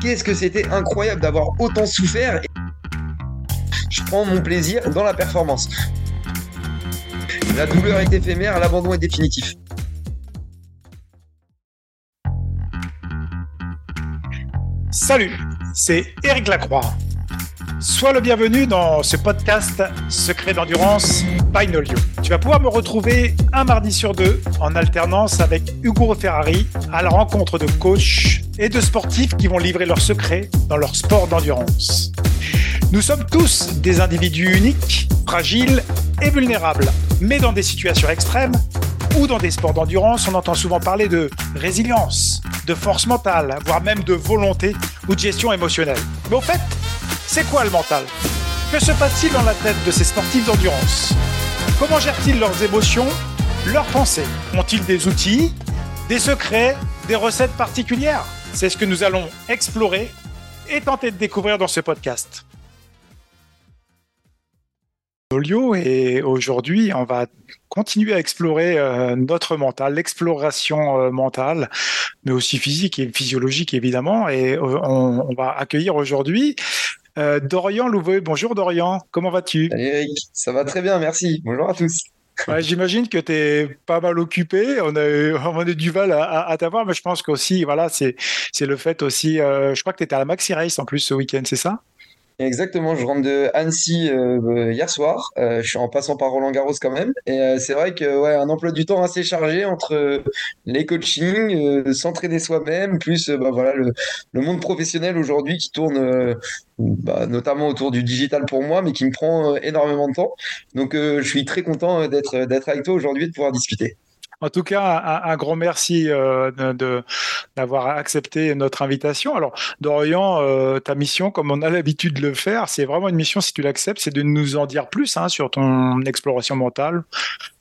qu'est-ce que c'était incroyable d'avoir autant souffert. Je prends mon plaisir dans la performance. La douleur est éphémère, l'abandon est définitif. Salut, c'est Eric Lacroix. Sois le bienvenu dans ce podcast Secret d'endurance by Nolio. Tu vas pouvoir me retrouver un mardi sur deux en alternance avec Hugo Ferrari à la rencontre de coachs et de sportifs qui vont livrer leurs secrets dans leur sport d'endurance. Nous sommes tous des individus uniques, fragiles et vulnérables, mais dans des situations extrêmes ou dans des sports d'endurance, on entend souvent parler de résilience, de force mentale, voire même de volonté ou de gestion émotionnelle. Mais au fait, c'est quoi le mental? Que se passe-t-il dans la tête de ces sportifs d'endurance? Comment gèrent-ils leurs émotions, leurs pensées? Ont-ils des outils, des secrets, des recettes particulières? C'est ce que nous allons explorer et tenter de découvrir dans ce podcast. Olio et aujourd'hui on va continuer à explorer euh, notre mental, l'exploration euh, mentale, mais aussi physique et physiologique évidemment. Et euh, on, on, va accueillir aujourd'hui euh, Dorian Louveux. Bonjour Dorian, comment vas-tu? Salut Eric, ça va très bien, merci. Bonjour à tous. Ouais, J'imagine que tu es pas mal occupé. On a, on a du mal à, à, à t'avoir, mais je pense qu'aussi, voilà, c'est le fait aussi. Euh, je crois que tu étais à la Maxi Race en plus ce week-end, c'est ça? Exactement, je rentre de Annecy euh, hier soir. Euh, je suis en passant par Roland Garros quand même. Et euh, c'est vrai que ouais, un emploi du temps assez chargé entre les coachings, s'entraîner soi-même, plus bah, voilà le, le, monde professionnel aujourd'hui qui tourne bah, notamment autour du digital pour moi, mais qui me prend énormément de temps. Donc je suis très content d'être d'être avec toi aujourd'hui et de pouvoir discuter. En tout cas, un, grand merci euh, d'avoir accepté notre invitation. Alors, Dorian, euh, ta mission, comme on a l'habitude de le faire, c'est vraiment une mission, si tu l'acceptes, c'est de nous en dire plus hein, sur ton exploration mentale.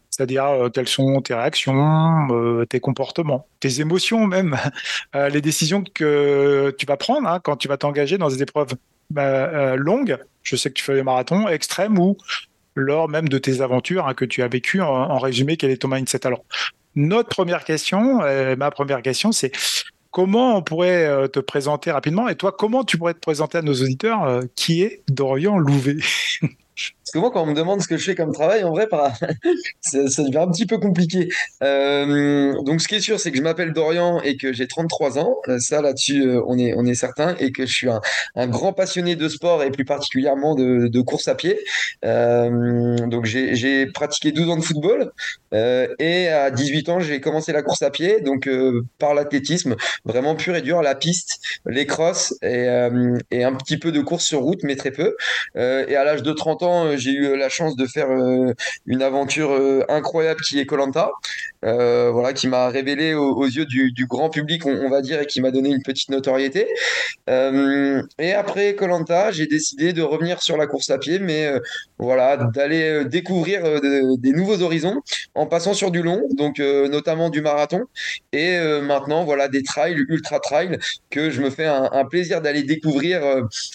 C'est-à-dire euh, quelles sont tes réactions, tes comportements, tes émotions même, les décisions que tu vas prendre hein, quand tu vas t'engager dans des épreuves bah, longues. Je sais que tu fais des marathons extrêmes ou lors même de tes aventures hein, que tu as vécues. En, résumé, quel est ton mindset? Alors, notre première question, euh, ma première question, c'est comment on pourrait euh, te présenter rapidement et toi, comment tu pourrais te présenter à nos auditeurs euh, qui est Dorian Louvet? Parce que moi, quand on me demande ce que je fais comme travail, en vrai, ça, devient un petit peu compliqué. Euh, donc, ce qui est sûr, c'est que je m'appelle Dorian et que j'ai 33 ans. Ça, là-dessus, on est, on est certain. Et que je suis un, grand passionné de sport et plus particulièrement de, course à pied. Euh, donc, j'ai pratiqué 12 ans de football. Euh, et à 18 ans, j'ai commencé la course à pied. Donc, euh, par l'athlétisme, vraiment pur et dur, la piste, les crosses euh, et, un petit peu de course sur route, mais très peu. et à l'âge de 30 ans, j'ai eu la chance de faire euh, une aventure euh, incroyable qui est Colanta, euh, voilà, qui m'a révélé aux, yeux du, grand public, on, va dire, et qui m'a donné une petite notoriété. et après Colanta, j'ai décidé de revenir sur la course à pied, mais voilà, d'aller découvrir de, des nouveaux horizons en passant sur du long, donc notamment du marathon, et maintenant voilà des trails, ultra trails que je me fais un, plaisir d'aller découvrir.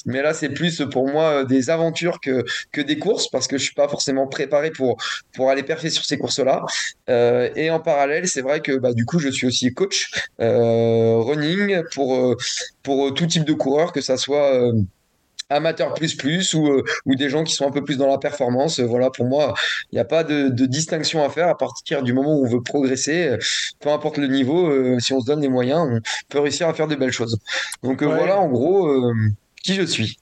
mais là, c'est plus pour moi des aventures que que des courses parce que je suis pas forcément préparé pour pour aller perfer sur ces courses là euh, et en parallèle c'est vrai que bah, du coup je suis aussi coach euh, running pour euh, pour tout type de coureur que ça soit euh, amateur plus plus ou, ou des gens qui sont un peu plus dans la performance. Voilà, pour moi, il n'y a pas de, de, distinction à faire à partir du moment où on veut progresser, peu importe le niveau, euh, si on se donne les moyens, on peut réussir à faire de belles choses. Donc ouais. voilà, en gros, euh, qui je suis.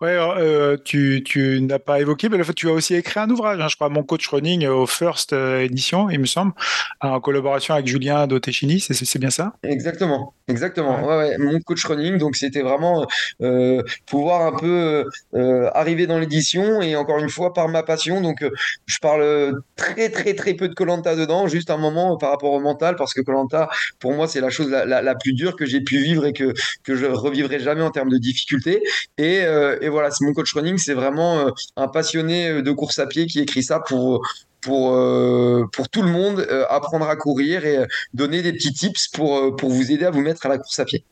Ouais, euh, tu, tu n'as pas évoqué, mais tu as aussi écrit un ouvrage, hein, je crois, Mon coach running au First édition, il me semble, en collaboration avec Julien Dottechini, c'est bien ça? Exactement, exactement. Ouais. Ouais, ouais. Mon coach running, donc c'était vraiment euh, pouvoir un peu euh, arriver dans l'édition et encore une fois par ma passion. Donc euh, je parle très très très peu de Colanta dedans, juste un moment par rapport au mental, parce que Colanta, pour moi, c'est la chose la, la, la, plus dure que j'ai pu vivre et que que je revivrai jamais en termes de difficultés. Et, et et voilà, c'est mon coach running, c'est vraiment euh, un passionné de course à pied qui écrit ça pour euh, tout le monde euh, apprendre à courir et donner des petits tips pour pour vous aider à vous mettre à la course à pied.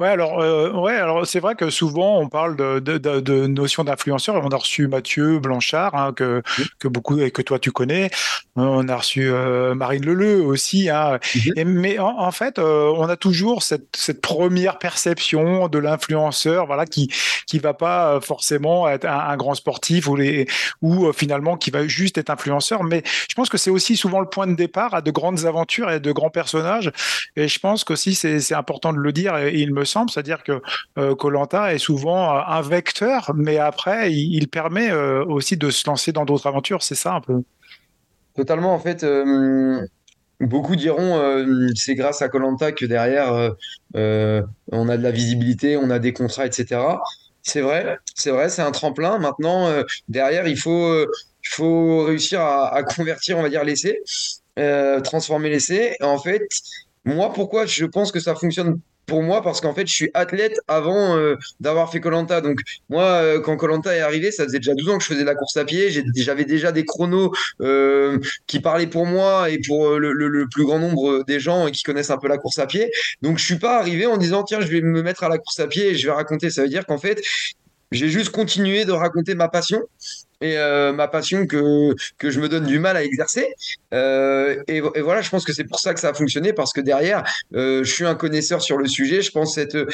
Ouais, alors, euh, ouais, alors c'est vrai que souvent on parle de, de, de, de notion d'influenceur. On a reçu Mathieu Blanchard, hein, que, que beaucoup et que toi tu connais. On a reçu euh, Marine Leleu aussi. Hein. Mhm. Et, mais en, en fait, euh, on a toujours cette, cette première perception de l'influenceur, voilà, qui qui va pas forcément être un, un grand sportif ou les ou finalement qui va juste être influenceur. Mais je pense que c'est aussi souvent le point de départ à de grandes aventures et de grands personnages. Et je pense qu'aussi c'est c'est important de le dire. Et, il me c'est-à-dire que Colanta est souvent euh, un vecteur, mais après il, permet euh, aussi de se lancer dans d'autres aventures. C'est ça un peu? Totalement, en fait, euh, beaucoup diront euh, c'est grâce à Koh-Lanta que derrière euh, euh, on a de la visibilité, on a des contrats, etc. C'est vrai, c'est vrai, c'est un tremplin. Maintenant, euh, derrière, il faut, euh, il faut réussir à, à convertir, on va dire, l'essai, euh, transformer l'essai. En fait, moi, pourquoi je pense que ça fonctionne pour moi? Parce qu'en fait, je suis athlète avant euh, d'avoir fait koh Donc, moi, euh, quand koh est arrivé, ça faisait déjà 12 ans que je faisais la course à pied. J'avais déjà des chronos euh, qui parlaient pour moi et pour le, le- le plus grand nombre des gens qui connaissent un peu la course à pied. Donc, je suis pas arrivé en disant, tiens, je vais me mettre à la course à pied et je vais raconter. Ça veut dire qu'en fait, j'ai juste continué de raconter ma passion et euh, ma passion que, que je me donne du mal à exercer. Euh, et, voilà, je pense que c'est pour ça que ça a fonctionné, parce que derrière, euh, je suis un connaisseur sur le sujet, je pense être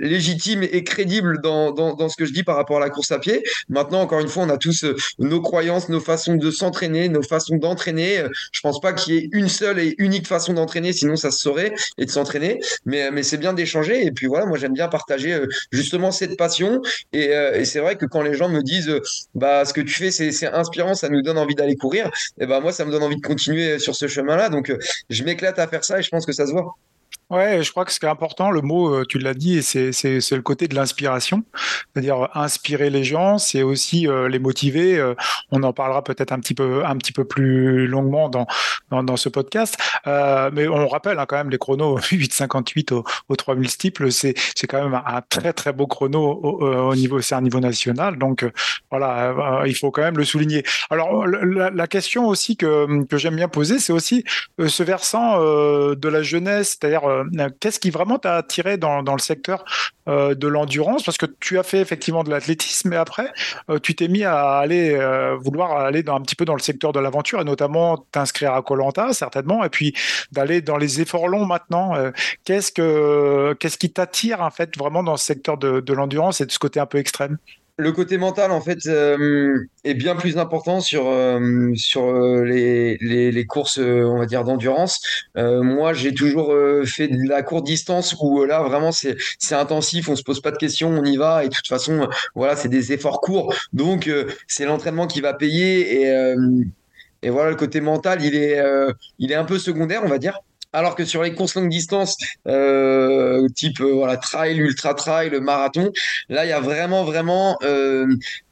légitime et crédible dans, dans, dans ce que je dis par rapport à la course à pied. Maintenant, encore une fois, on a tous nos croyances, nos façons de s'entraîner, nos façons d'entraîner. Je pense pas qu'il y ait une seule et unique façon d'entraîner, sinon ça se saurait, et de s'entraîner. Mais, mais c'est bien d'échanger. Et puis voilà, moi j'aime bien partager justement cette passion. Et, et c'est vrai que quand les gens me disent, bah, ce que tu fais, c'est inspirant, ça nous donne envie d'aller courir. Et ben moi, ça me donne envie de continuer sur ce chemin-là. Donc, euh, je m'éclate à faire ça et je pense que ça se voit. Ouais, je crois que ce qui est important, le mot, euh, tu l'as dit, c'est le côté de l'inspiration, c'est-à-dire euh, inspirer les gens, c'est aussi euh, les motiver. on en parlera peut-être un petit peu un petit peu plus longuement dans dans, ce podcast, mais on rappelle hein, quand même les chronos 8,58 au, au 3000 steeple, c'est quand même un, très très beau chrono au, au niveau, c'est un niveau national, donc voilà, il faut quand même le souligner. Alors la, la question aussi que que j'aime bien poser, c'est aussi ce versant de la jeunesse, c'est-à-dire qu'est-ce qui vraiment t'a attiré dans, dans le secteur euh, de l'endurance? Parce que tu as fait effectivement de l'athlétisme, mais après, euh, tu t'es mis à aller euh, vouloir aller dans, un petit peu dans le secteur de l'aventure et notamment t'inscrire à koh certainement, et puis d'aller dans les efforts longs maintenant. Euh, qu'est-ce que qu'est-ce qui t'attire en fait vraiment dans ce secteur de, de l'endurance et de ce côté un peu extrême? Le côté mental, en fait, euh, est bien plus important sur, euh, euh, les, courses, on va dire, d'endurance. Moi, j'ai toujours fait de la courte distance où là, vraiment, c'est, intensif, on se pose pas de questions, on y va. Et de toute façon, voilà, c'est des efforts courts. Donc, c'est l'entraînement qui va payer. Et, voilà, le côté mental, il est un peu secondaire, on va dire. Alors que sur les courses longue distance, euh, type euh, voilà trail, ultra trail, marathon, là il y a vraiment vraiment euh,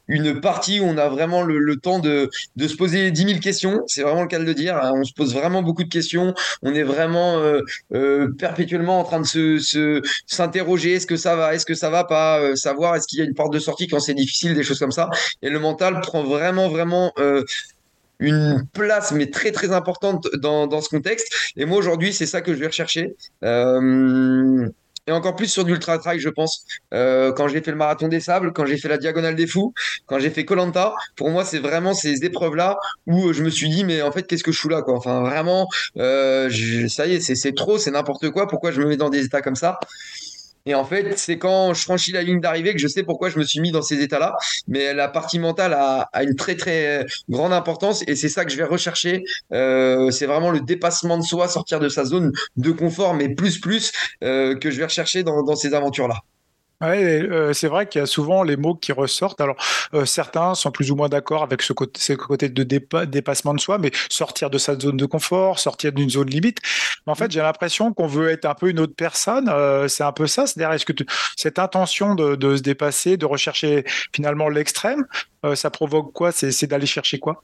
une partie où on a vraiment le, temps de, de se poser dix mille questions. C'est vraiment le cas de le dire. hein. On se pose vraiment beaucoup de questions. On est vraiment euh, euh, perpétuellement en train de se, se s'interroger. Est-ce que ça va? Est-ce que ça va pas? Euh, Savoir est-ce qu'il y a une porte de sortie quand c'est difficile, des choses comme ça. Et le mental prend vraiment vraiment euh, une place, mais très très importante dans, ce contexte. Et moi aujourd'hui, c'est ça que je vais rechercher. Euh, et encore plus sur du ultra trail, je pense. Euh, quand j'ai fait le marathon des sables, quand j'ai fait la diagonale des fous, quand j'ai fait koh pour moi, c'est vraiment ces épreuves-là où je me suis dit, mais en fait, qu'est-ce que je fous là, quoi? Enfin, vraiment, euh, ça y est, c'est trop, c'est n'importe quoi. Pourquoi je me mets dans des états comme ça? Et en fait, c'est quand je franchis la ligne d'arrivée que je sais pourquoi je me suis mis dans ces états-là. Mais la partie mentale a, une très très grande importance et c'est ça que je vais rechercher. Euh, c'est vraiment le dépassement de soi, sortir de sa zone de confort, mais plus plus euh, que je vais rechercher dans ces aventures-là. Ouais, euh, c'est vrai qu'il y a souvent les mots qui ressortent. Alors, euh, certains sont plus ou moins d'accord avec ce côté, ce côté de dépa- dépassement de soi, mais sortir de sa zone de confort, sortir d'une zone limite. Mais en fait, j'ai l'impression qu'on veut être un peu une autre personne. Euh, c'est un peu ça. C'est-à-dire, est-ce que tu- cette intention de, de se dépasser, de rechercher finalement l'extrême, euh, ça provoque quoi? C'est, c'est d'aller chercher quoi?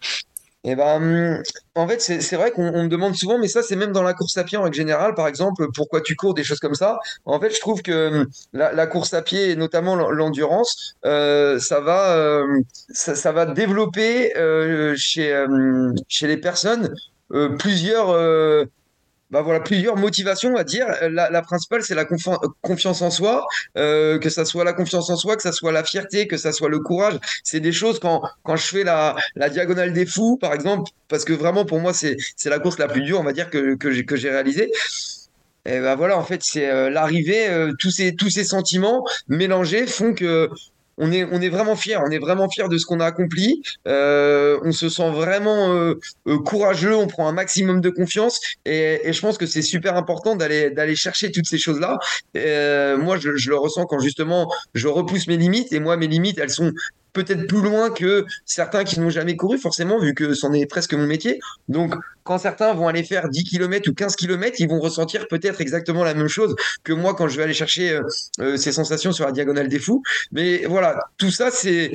Et ben, en fait, c'est vrai qu'on on me demande souvent, mais ça, c'est même dans la course à pied en règle générale, par exemple, pourquoi tu cours, des choses comme ça. En fait, je trouve que hum, la, course à pied, et notamment l'en- l'endurance, euh, ça va, euh, ça, va développer euh, chez, euh, chez les personnes euh, plusieurs, euh, bah voilà, plusieurs motivations, on va dire. La, la principale, c'est la confiance en soi, euh, que ça soit la confiance en soi, que ça soit la fierté, que ça soit le courage. C'est des choses quand, quand je fais la, la diagonale des fous, par exemple, parce que vraiment pour moi, c'est la course la plus dure, on va dire, que, que j'ai réalisée. Et ben voilà, en fait, c'est euh, l'arrivée, euh, tous ces tous ces sentiments mélangés font que on est, on est vraiment fier, on est vraiment fier de ce qu'on a accompli. Euh, on se sent vraiment euh, euh, courageux, on prend un maximum de confiance et, et je pense que c'est super important d'aller d'aller chercher toutes ces choses-là. moi, je, je, le ressens quand justement je repousse mes limites et moi mes limites, elles sont peut-être plus loin que certains qui n'ont jamais couru, forcément, vu que c'en est presque mon métier. Donc, quand certains vont aller faire 10 km ou 15 km, ils vont ressentir peut-être exactement la même chose que moi quand je vais aller chercher euh, euh, ces sensations sur la diagonale des fous. Mais voilà, tout ça, c'est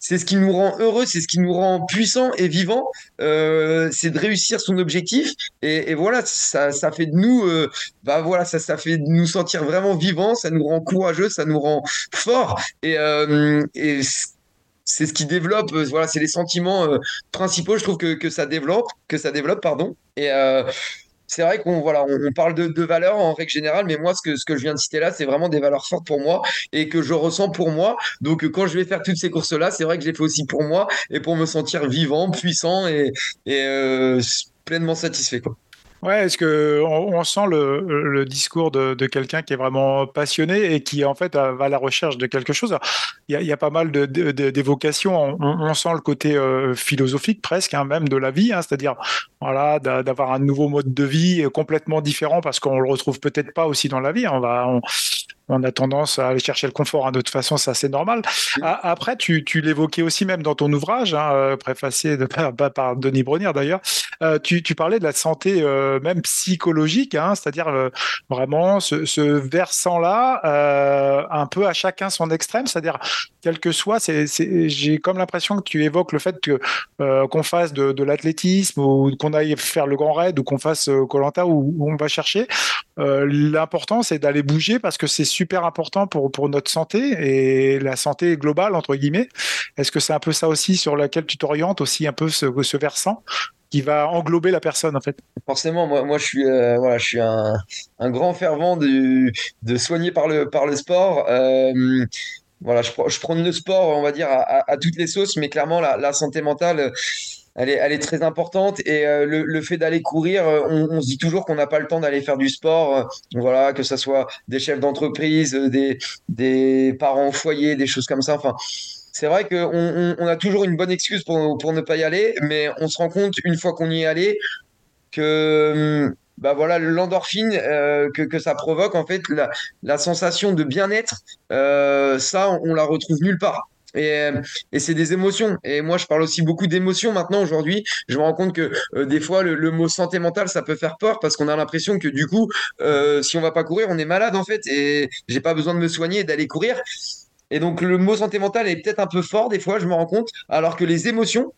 c'est ce qui nous rend heureux, c'est ce qui nous rend puissants et vivants, euh, c'est de réussir son objectif. Et, voilà, ça, ça, fait de nous, bah voilà, ça, ça fait de nous sentir vraiment vivants, ça nous rend courageux, ça nous rend forts. Et, euh, et c'est ce qui développe, euh, voilà, c'est les sentiments euh, principaux, je trouve que, que, ça développe, que ça développe, pardon. Et euh, c'est vrai qu'on voilà, on, parle de, de, valeurs en règle générale, mais moi, ce que, ce que je viens de citer là, c'est vraiment des valeurs fortes pour moi et que je ressens pour moi. Donc, quand je vais faire toutes ces courses-là, c'est vrai que je les fais aussi pour moi et pour me sentir vivant, puissant et, pleinement satisfait. Ouais, est-ce que on, sent le, le, discours de, de quelqu'un qui est vraiment passionné et qui en fait va à la recherche de quelque chose? Il y y a pas mal d'évocations. De, on, on, sent le côté euh, philosophique presque, hein, même de la vie, hein, c'est-à-dire voilà d'avoir un nouveau mode de vie complètement différent parce qu'on le retrouve peut-être pas aussi dans la vie. On va on, on a tendance à aller chercher le confort. De toute façon, ça c'est normal. Après, tu, tu l'évoquais aussi même dans ton ouvrage, hein, euh, préfacé de, par, par Denis Brunier d'ailleurs. Euh, tu, tu, parlais de la santé euh, même psychologique, hein, c'est-à-dire euh, vraiment ce, ce versant-là, un peu à chacun son extrême, c'est-à-dire quel que soit, j'ai comme l'impression que tu évoques le fait qu'on fasse de, de l'athlétisme ou qu'on aille faire le grand raid ou qu'on fasse Colanta où, où on va chercher. l'important, c'est d'aller bouger parce que c'est super important pour, pour notre santé et la santé globale, entre guillemets. Est-ce que c'est un peu ça aussi sur laquelle tu t'orientes, aussi un peu ce, ce versant qui va englober la personne en fait? Forcément, moi, moi je suis, euh, voilà, je suis un, un, grand fervent de, soigner par le, par le sport. Euh, voilà, je, prends le sport, on va dire, à toutes les sauces, mais clairement, la, la santé mentale, elle est, très importante. Et euh, le, fait d'aller courir, euh, on, se dit toujours qu'on n'a pas le temps d'aller faire du sport. Euh, voilà, que ce soit des chefs d'entreprise, des, parents au foyer, des choses comme ça. Enfin, c'est vrai qu'on on, on, a toujours une bonne excuse pour, ne pas y aller, mais on se rend compte une fois qu'on y est allé que bah voilà l'endorphine que, ça provoque en fait la, sensation de bien-être ça on la retrouve nulle part et, c'est des émotions. Et moi, je parle aussi beaucoup d'émotions maintenant aujourd'hui. Je me rends compte que euh, des fois, le, mot santé mentale, ça peut faire peur parce qu'on a l'impression que du coup, euh, si on va pas courir, on est malade en fait. Et j'ai pas besoin de me soigner d'aller courir. Et donc, le mot santé mentale est peut-être un peu fort des fois, je me rends compte. Alors que les émotions,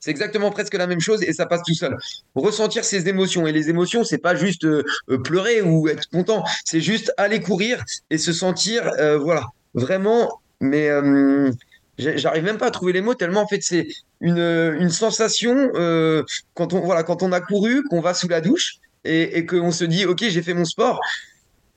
c'est exactement presque la même chose et ça passe tout seul. Ressentir ses émotions et les émotions, c'est pas juste euh, pleurer ou être content, c'est juste aller courir et se sentir, voilà, vraiment mais euh, j'arrive même pas à trouver les mots tellement en fait c'est une, sensation euh, quand on voilà quand a couru qu'on va sous la douche et, et qu'on se dit ok j'ai fait mon sport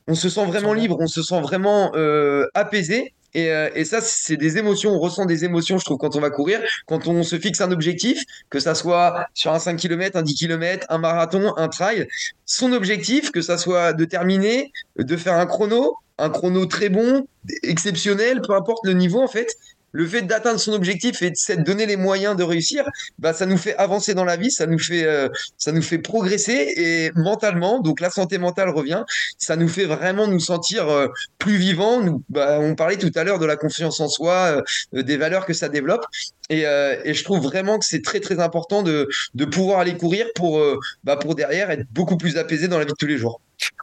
on se sent vraiment libre on se sent vraiment euh, apaisé. Et, euh, et, ça, c'est des émotions, on ressent des émotions, je trouve, quand on va courir, quand on se fixe un objectif, que ça soit sur un 5 km, un 10 km, un marathon, un trail, son objectif, que ça soit de terminer, de faire un chrono, un chrono très bon, exceptionnel, peu importe le niveau en fait, le fait d'atteindre son objectif et de se donner les moyens de réussir, bah ça nous fait avancer dans la vie, ça nous fait euh, ça nous fait progresser et mentalement, donc la santé mentale revient, ça nous fait vraiment nous sentir euh, plus vivants. Nous, bah, on parlait tout à l'heure de la confiance en soi, euh, des valeurs que ça développe. Et, je trouve vraiment que c'est très très important de, de pouvoir aller courir pour, bah, pour derrière être beaucoup plus apaisé dans la vie de tous les jours.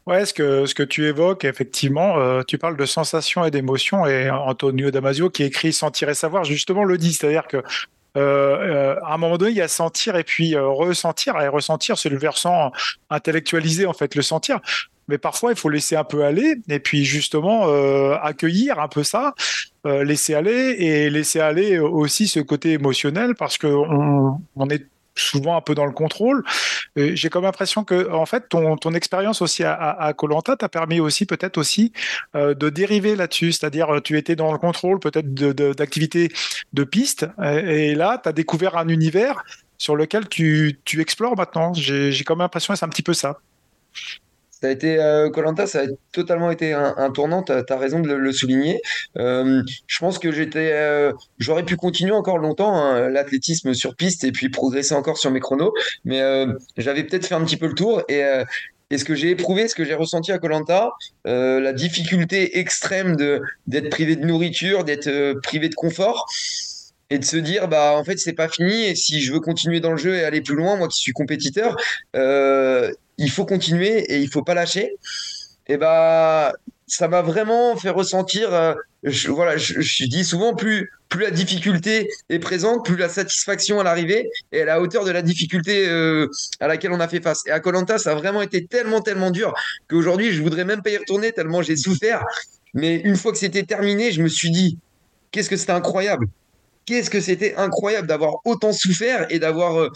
Ouais, ce que, ce que tu évoques, effectivement, euh, tu parles de sensations et d'émotions, et Antonio Damasio, qui écrit Sentir et savoir, justement, le dit. C'est-à-dire que euh, euh, à un moment donné, il y a sentir et puis ressentir. Et ressentir, c'est le versant intellectualisé, en fait, le sentir. Mais parfois, il faut laisser un peu aller et puis justement accueillir un peu ça, laisser aller et laisser aller aussi ce côté émotionnel parce que on, on est souvent un peu dans le contrôle. J'ai comme l'impression que, en fait, ton, ton expérience aussi à Colanta t'a permis aussi peut-être aussi euh, de dériver là-dessus, c'est-à-dire tu étais dans le contrôle peut-être d'activités de, de, piste, et, là, tu as découvert un univers sur lequel tu, tu explores maintenant. J'ai comme l'impression que c'est un petit peu ça. Ça a été Colanta, euh, ça a totalement été un, tournant. Tu as, raison de le, souligner. Euh, je pense que j'étais, euh, j'aurais pu continuer encore longtemps hein, l'athlétisme sur piste et puis progresser encore sur mes chronos, mais j'avais peut-être fait un petit peu le tour et ce que j'ai éprouvé, ce que j'ai ressenti à Colanta, la difficulté extrême d'être privé de nourriture, d'être privé de confort, et de se dire bah en fait c'est pas fini et si je veux continuer dans le jeu et aller plus loin, moi qui suis compétiteur, il faut continuer et il faut pas lâcher. Et bah, ça m'a vraiment fait ressentir. Euh, je, voilà, je, dis souvent plus plus la difficulté est présente, plus la satisfaction à l'arrivée est à la hauteur de la difficulté euh, à laquelle on a fait face. Et à Colanta, ça a vraiment été tellement tellement dur qu'aujourd'hui, je voudrais même pas y retourner tellement j'ai souffert. Mais une fois que c'était terminé, je me suis dit, qu'est-ce que c'était incroyable? Qu'est-ce que c'était incroyable d'avoir autant souffert et d'avoir euh,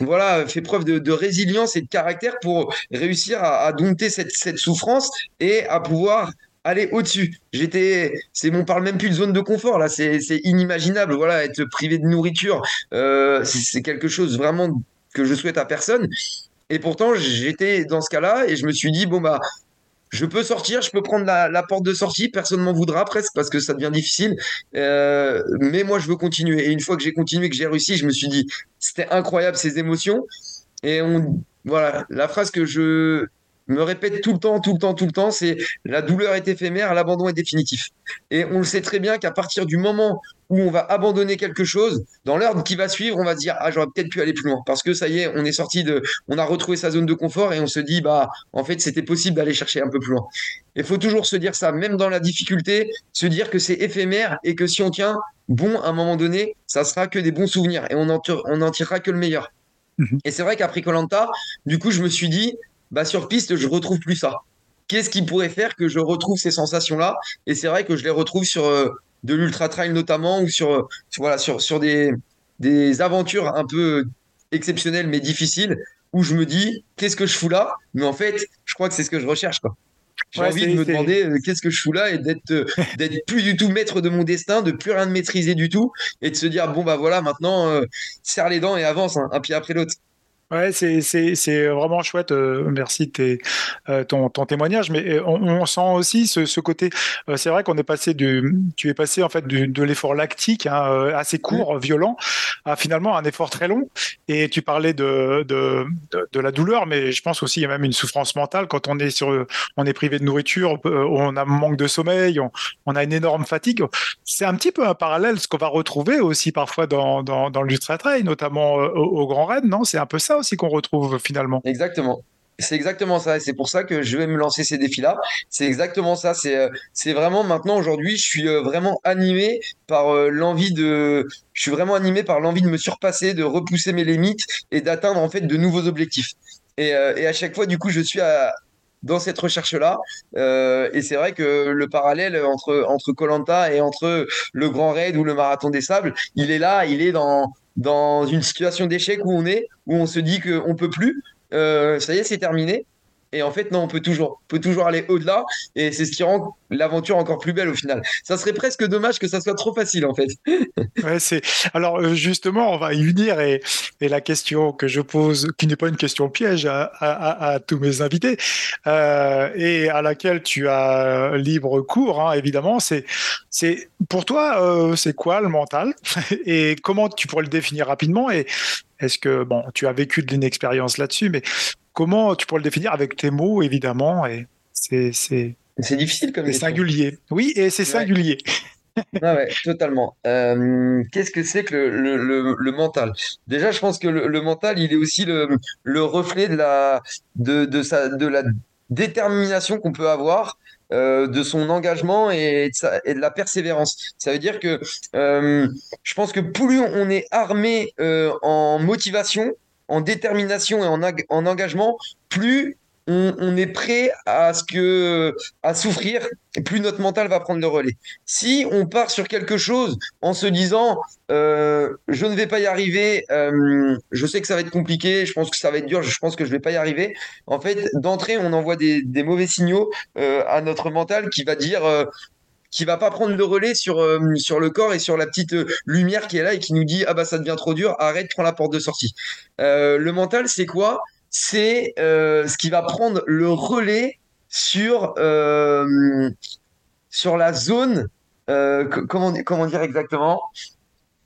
voilà fait preuve de, résilience et de caractère pour réussir à, dompter cette, souffrance et à pouvoir aller au-dessus. J'étais, c'est, on parle même plus de zone de confort là, c'est, inimaginable. Voilà, être privé de nourriture, euh, c'est quelque chose vraiment que je souhaite à personne. Et pourtant, j'étais dans ce cas-là et je me suis dit bon bah je peux sortir, je peux prendre la, porte de sortie, personne m'en voudra presque parce que ça devient difficile. Euh, mais moi, je veux continuer. Et une fois que j'ai continué, que j'ai réussi, je me suis dit, c'était incroyable ces émotions. Et on, voilà, la phrase que je me répète tout le temps, tout le temps, tout le temps, c'est la douleur est éphémère, l'abandon est définitif. Et on le sait très bien qu'à partir du moment où on va abandonner quelque chose, dans l'heure qui va suivre, on va se dire ah j'aurais peut-être pu aller plus loin parce que ça y est, on est sorti de, on a retrouvé sa zone de confort et on se dit bah en fait c'était possible d'aller chercher un peu plus loin. Il faut toujours se dire ça, même dans la difficulté, se dire que c'est éphémère et que si on tient bon à un moment donné, ça sera que des bons souvenirs et on en, on en tirera que le meilleur. Mhm. Et c'est vrai qu'après Colanta, du coup je me suis dit bah sur piste je retrouve plus ça. Qu'est-ce qui pourrait faire que je retrouve ces sensations-là? Et c'est vrai que je les retrouve sur euh, de l'ultra trail notamment ou sur, voilà sur sur des des aventures un peu exceptionnelles mais difficiles où je me dis qu'est-ce que je fous là? Mais en fait je crois que c'est ce que je recherche quoi. J'ai envie de me demander euh, qu'est-ce que je fous là et d'être euh, d'être plus du tout maître de mon destin, de plus rien maîtriser du tout et de se dire bon bah voilà maintenant euh, serre les dents et avance hein, un pied après l'autre. Ouais, c'est vraiment chouette. Euh, merci de euh, ton, ton, témoignage. Mais euh, on, on sent aussi ce, ce côté. c'est vrai qu'on est passé du. Tu es passé en fait du, de l'effort lactique hein, assez court, violent, à finalement un effort très long. Et tu parlais de, de, de, la douleur, mais je pense aussi il y a même une souffrance mentale quand on est sur, on est privé de nourriture, on a manque de sommeil, on, on a une énorme fatigue. C'est un petit peu un parallèle ce qu'on va retrouver aussi parfois dans, dans, dans l'ultra trail, notamment au, au Grand Raid. Non, c'est un peu ça aussi qu'on retrouve finalement. Exactement. C'est exactement ça, et c'est pour ça que je vais me lancer ces défis-là. C'est exactement ça. C'est euh, c'est vraiment maintenant aujourd'hui, je suis euh, vraiment animé par euh, l'envie de, je suis vraiment animé par l'envie de me surpasser, de repousser mes limites et d'atteindre en fait de nouveaux objectifs. Et, et à chaque fois, du coup, je suis dans cette recherche-là. et c'est vrai que le parallèle entre entre Colanta et entre le Grand Raid ou le Marathon des Sables, il est là, il est dans dans une situation d'échec où on est, où on se dit qu'on peut plus, euh, ça y est, c'est terminé. Et en fait, non, on peut toujours, peut toujours aller au-delà. Et c'est ce qui rend l'aventure encore plus belle au final. Ça serait presque dommage que ça soit trop facile, en fait. Alors, euh, justement, on va y venir. Et, la question que je pose, qui n'est pas une question piège à, à, à tous mes invités, euh, et à laquelle tu as libre cours, hein, évidemment, c'est, c'est pour toi, euh, c'est quoi le mental? Et comment tu pourrais le définir rapidement? Et est-ce que, bon, tu as vécu de l'inexpérience là-dessus, mais comment tu pourrais le définir avec tes mots, évidemment Et c'est, c'est, c'est difficile comme C'est singulier. Oui, et c'est singulier. ah ouais, totalement. Euh, qu'est-ce que c'est que le, le, le, mental? Déjà, je pense que le, mental, il est aussi le, le reflet de la, de, de, sa, de la détermination qu'on peut avoir, euh, de son engagement et de, sa, et de, la persévérance. Ça veut dire que euh, je pense que plus on est armé en motivation, en détermination et en, en engagement, plus on, est prêt à ce que à souffrir, plus notre mental va prendre le relais. Si on part sur quelque chose en se disant euh, je ne vais pas y arriver, euh, je sais que ça va être compliqué, je pense que ça va être dur, je pense que je vais pas y arriver. En fait, d'entrée, on envoie des, mauvais signaux euh, à notre mental qui va dire qui va pas prendre le relais sur, sur le corps et sur la petite lumière qui est là et qui nous dit ah bah ça devient trop dur, arrête, prends la porte de sortie. le mental, c'est quoi? C'est euh, ce qui va prendre le relais sur, euh, sur la zone, euh, comment, comment dire exactement?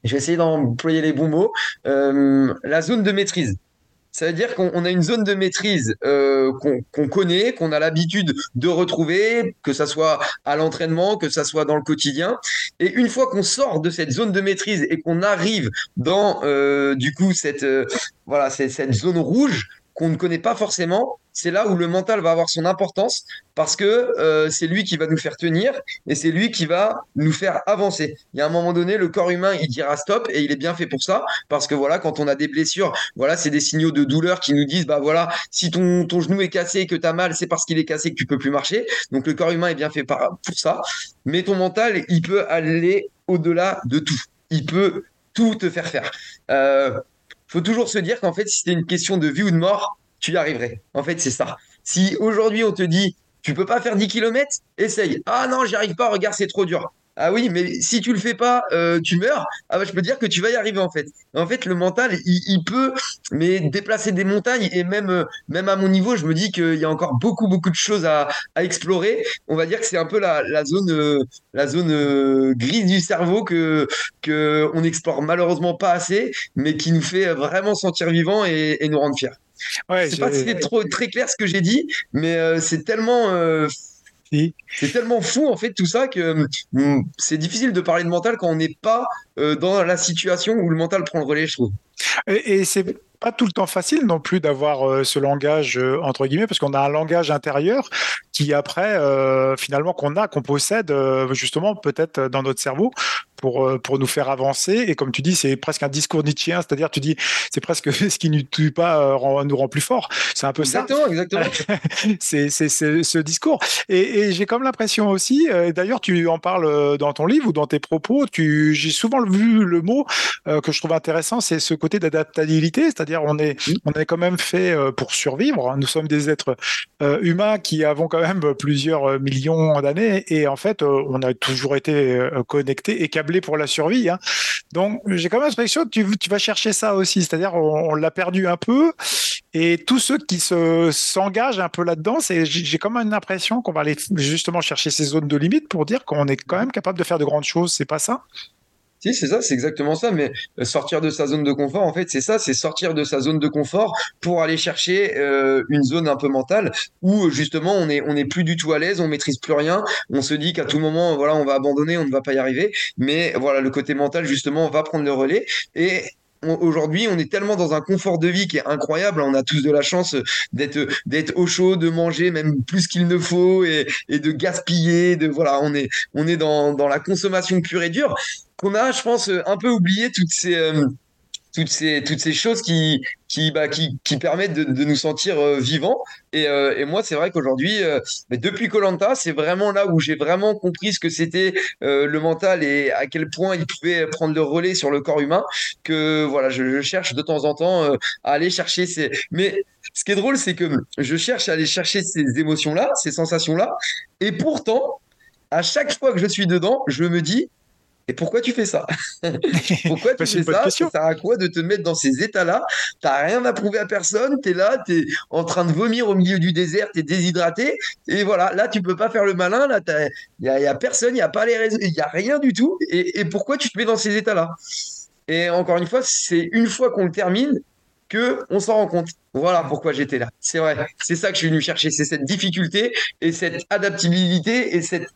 Je vais essayer d'employer les bons mots. la zone de maîtrise. Ça veut dire qu'on a une zone de maîtrise qu'on connaît, qu'on a l'habitude de retrouver, que ça soit à l'entraînement, que ça soit dans le quotidien. Et une fois qu'on sort de cette zone de maîtrise et qu'on arrive dans du coup cette voilà cette zone rouge, qu'on ne connaît pas forcément, c'est là où le mental va avoir son importance parce que euh, c'est lui qui va nous faire tenir et c'est lui qui va nous faire avancer. Il y a un moment donné, le corps humain, il dira stop et il est bien fait pour ça parce que voilà, quand on a des blessures, voilà, c'est des signaux de douleur qui nous disent bah voilà, si ton, ton genou est cassé et que tu as mal, c'est parce qu'il est cassé que tu peux plus marcher. Donc le corps humain est bien fait pour ça. Mais ton mental, il peut aller au-delà de tout. Il peut tout te faire faire. Euh, faut toujours se dire qu'en fait, si c'était une question de vie ou de mort, tu y arriverais. En fait, c'est ça. Si aujourd'hui on te dit, tu peux pas faire 10 km, essaye. Ah non, j'y arrive pas, regarde, c'est trop dur. Ah oui, mais si tu le fais pas, euh, tu meurs. Ah bah, je peux dire que tu vas y arriver en fait. En fait, le mental, il, peut, mais déplacer des montagnes et même, euh, même à mon niveau, je me dis qu'il y a encore beaucoup, beaucoup de choses à, explorer. On va dire que c'est un peu la, zone, euh, la zone grise du cerveau que que on n'explore malheureusement pas assez, mais qui nous fait vraiment sentir vivant et, et nous rendre fiers. Ouais, sais pas si c'est trop très clair ce que j'ai dit, mais c'est tellement c'est tellement fou en fait tout ça que hum, c'est difficile de parler de mental quand on n'est pas euh, dans la situation où le mental prend le relais, je trouve. Et, c'est pas tout le temps facile non plus d'avoir euh, ce langage euh, entre guillemets parce qu'on a un langage intérieur qui après finalement qu'on a qu'on possède justement peut-être dans notre cerveau pour, pour nous faire avancer. Et comme tu dis, c'est presque un discours nietzschéen, c'est-à-dire tu dis, c'est presque ce qui ne tue pas nous rend plus fort. C'est un peu ça. Exactement, c'est ce discours. Et, j'ai comme l'impression aussi, d'ailleurs tu en parles dans ton livre ou dans tes propos, j'ai souvent vu le mot que je trouve intéressant, c'est ce côté d'adaptabilité, c'est-à-dire on est, mmh. on est quand même fait pour survivre. Nous sommes des êtres humains qui avons quand même plusieurs millions d'années et en fait, on a toujours été connectés et câblés pour la survie. Hein. Donc, j'ai quand même l'impression que tu, tu, vas chercher ça aussi. C'est-à-dire, on, l'a perdu un peu. Et tous ceux qui se, s'engagent un peu là-dedans, c'est, j'ai quand même l'impression qu'on va aller justement chercher ces zones de limite pour dire qu'on est quand même capable de faire de grandes choses. C'est pas ça? Si, c'est ça, c'est exactement ça. Mais euh, sortir de sa zone de confort, en fait, c'est ça, c'est sortir de sa zone de confort pour aller chercher euh, une zone un peu mentale où justement on est on est plus du tout à l'aise, on maîtrise plus rien, on se dit qu'à tout moment, voilà, on va abandonner, on ne va pas y arriver. Mais voilà, le côté mental justement va prendre le relais et aujourd'hui, on est tellement dans un confort de vie qui est incroyable. On a tous de la chance d'être d'être au chaud, de manger même plus qu'il ne faut et, et de gaspiller. De voilà, on est on est dans dans la consommation pure et dure qu'on a, je pense, un peu oublié toutes ces, euh, toutes ces, toutes ces choses qui, qui, bah, qui, qui permettent de, de, nous sentir euh, vivants. Et, euh, et moi, c'est vrai qu'aujourd'hui, depuis Colanta, c'est vraiment là où j'ai vraiment compris ce que c'était le mental et à quel point il pouvait prendre le relais sur le corps humain. Que voilà, je, je cherche de temps en temps à aller chercher ces. Mais ce qui est drôle, c'est que je cherche à aller chercher ces émotions-là, ces sensations-là, et pourtant, à chaque fois que je suis dedans, je me dis et pourquoi tu fais ça? Pourquoi tu bah, fais ça? Ça sert à quoi de te mettre dans ces états-là? T'as rien à prouver à personne, tu es là, tu es en train de vomir au milieu du désert, tu es déshydraté, et voilà, là tu peux pas faire le malin, là il y a, personne, il n'y a pas les il y a rien du tout, et, pourquoi tu te mets dans ces états-là? Et encore une fois, c'est une fois qu'on le termine que on s'en rend compte. Voilà pourquoi j'étais là. C'est vrai, c'est ça que je suis venu chercher, c'est cette difficulté et cette adaptabilité et cette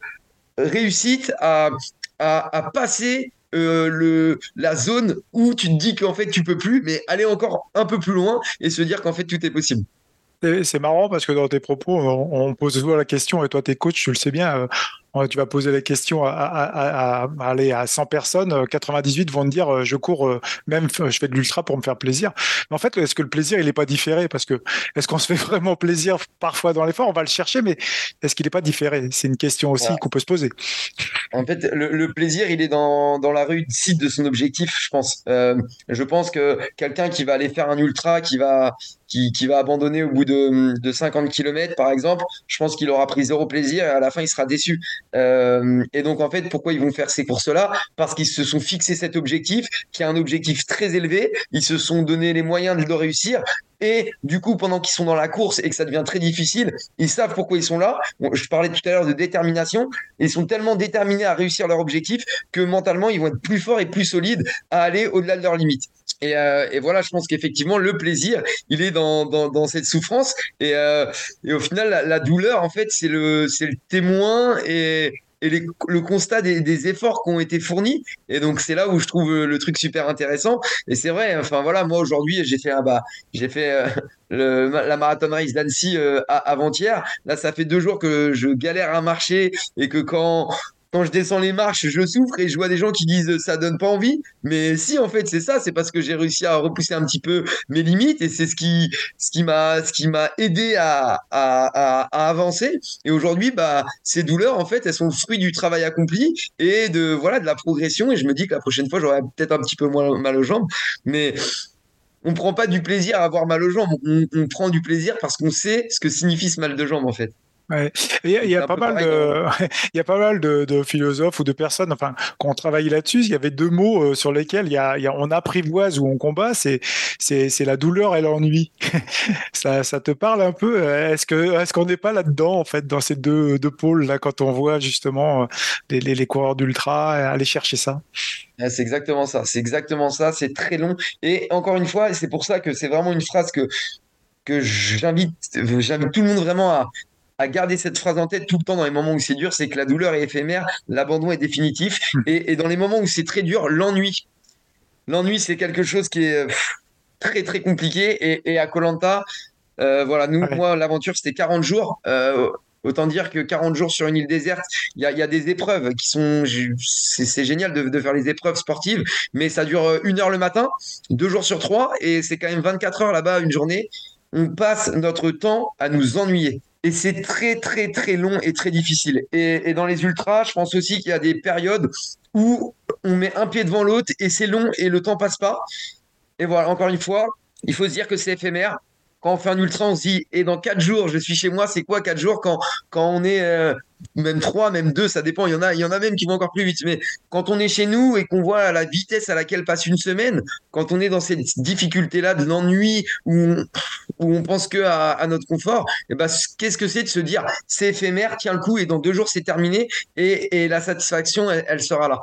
réussite à, à, passer euh, le, la zone où tu te dis qu'en fait tu peux plus, mais aller encore un peu plus loin et se dire qu'en fait tout est possible. C'est marrant parce que dans tes propos, on, pose souvent la question, et toi, tes coachs, tu le sais bien, euh, tu vas poser la question à, aller à 100 personnes, 98 vont te dire je cours, même je fais de l'ultra pour me faire plaisir. Mais en fait, est-ce que le plaisir, il n'est pas différé? Parce que est-ce qu'on se fait vraiment plaisir parfois dans l'effort? On va le chercher, mais est-ce qu'il n'est pas différé? C'est une question aussi qu'on peut se poser. En fait, le, plaisir, il est dans, dans la réussite de son objectif, je pense. je pense que quelqu'un qui va aller faire un ultra, qui va qui, va abandonner au bout de, de 50 km, par exemple, je pense qu'il aura pris zéro plaisir et à la fin, il sera déçu. Euh, et donc, en fait, pourquoi ils vont faire ces courses-là? Parce qu'ils se sont fixés cet objectif, qui est un objectif très élevé. Ils se sont donné les moyens de le réussir. Et du coup, pendant qu'ils sont dans la course et que ça devient très difficile, ils savent pourquoi ils sont là. je parlais tout à l'heure de détermination. Ils sont tellement déterminés à réussir leur objectif que mentalement, ils vont être plus forts et plus solides à aller au-delà de leurs limites. Et, euh, et, voilà, je pense qu'effectivement, le plaisir, il est dans, cette souffrance. Et, euh, au final, la, douleur, en fait, c'est le, témoin et, le constat des, efforts qui ont été fournis. Et donc, c'est là où je trouve le truc super intéressant. Et c'est vrai, enfin voilà, moi aujourd'hui, j'ai fait, bah, fait euh, la marathon race d'Annecy avant-hier. Là, ça fait deux jours que je galère à marcher et que quand quand je descends les marches, je souffre et je vois des gens qui disent ça donne pas envie. Mais si, en fait, c'est ça, c'est parce que j'ai réussi à repousser un petit peu mes limites et c'est ce qui, ce qui m'a, ce qui m'a aidé à, avancer. Et aujourd'hui, bah, ces douleurs, en fait, elles sont le fruit du travail accompli et de, voilà, de la progression. Et je me dis que la prochaine fois, j'aurai peut-être un petit peu moins mal aux jambes. Mais, on prend pas du plaisir à avoir mal aux jambes, on, on prend du plaisir parce qu'on sait ce que signifie ce mal de jambes en fait. Ouais. Il y, a pas mal de, il y a pas mal de, philosophes ou de personnes, enfin, qui ont travaillé là-dessus. Il y avait deux mots euh, sur lesquels il y a, il y a on apprivoise ou on combat. C'est, c'est, c'est la douleur et l'ennui. ça, ça te parle un peu? Est-ce que, est-ce qu'on n'est pas là-dedans en fait, dans ces deux, deux pôles là, quand on voit justement euh, les, les, les coureurs d'ultra aller chercher ça? C'est exactement ça. C'est exactement ça. C'est très long. Et encore une fois, c'est pour ça que c'est vraiment une phrase que que j'invite, j'invite tout le monde vraiment à, à garder cette phrase en tête tout le temps dans les moments où c'est dur, c'est que la douleur est éphémère, l'abandon est définitif. Hmm. Et, dans les moments où c'est très dur, l'ennui. L'ennui, c'est quelque chose qui est très très compliqué. Et, à Colanta, euh, voilà, nous, moi, l'aventure, c'était 40 jours. Euh, autant dire que 40 jours sur une île déserte, il y a, des épreuves qui sont. C'est génial de, de, faire les épreuves sportives, mais ça dure euh, une heure le matin, deux jours sur trois, et c'est quand même 24 heures là-bas, une journée. On passe notre temps à nous ennuyer. Et c'est très, très, très long et très difficile. Et, dans les ultras, je pense aussi qu'il y a des périodes où on met un pied devant l'autre et c'est long et le temps passe pas. Et voilà, encore une fois, il faut se dire que c'est éphémère quand on fait un ultra, on se dit, et dans quatre jours, je suis chez moi, c'est quoi quatre jours quand, on est euh, même trois, même deux, ça dépend. Il y en a, il y en a même qui vont encore plus vite. Mais quand on est chez nous et qu'on voit la vitesse à laquelle passe une semaine, quand on est dans cette difficulté-là de l'ennui où, on, où pense que à, notre confort, et eh ben, qu'est-ce que c'est de se dire, c'est éphémère, tiens le coup, et dans deux jours, c'est terminé, et, la satisfaction, elle, sera là.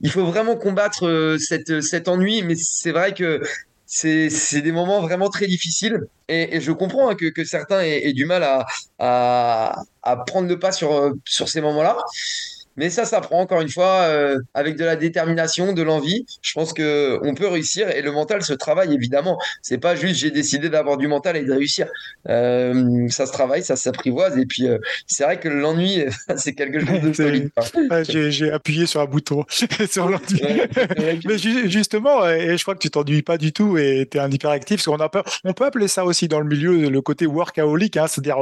Il faut vraiment combattre euh, cet ennui, mais c'est vrai que c'est des moments vraiment très difficiles. Et, je comprends hein, que, que, certains aient, aient, du mal à, à, à prendre le pas sur, sur ces moments-là. Mais ça, ça prend encore une fois euh, avec de la détermination, de l'envie. Je pense que on peut réussir et le mental se travaille évidemment. C'est pas juste j'ai décidé d'avoir du mental et de réussir. Euh, ça se travaille, ça s'apprivoise et puis euh, c'est vrai que l'ennui c'est quelque chose de solide. j'ai appuyé sur un bouton sur l'ennui. Mais justement, et je crois que tu t'ennuies pas du tout et tu es un hyperactif. Parce qu'on a on peut appeler ça aussi dans le milieu le côté workaholic, hein, c'est-à-dire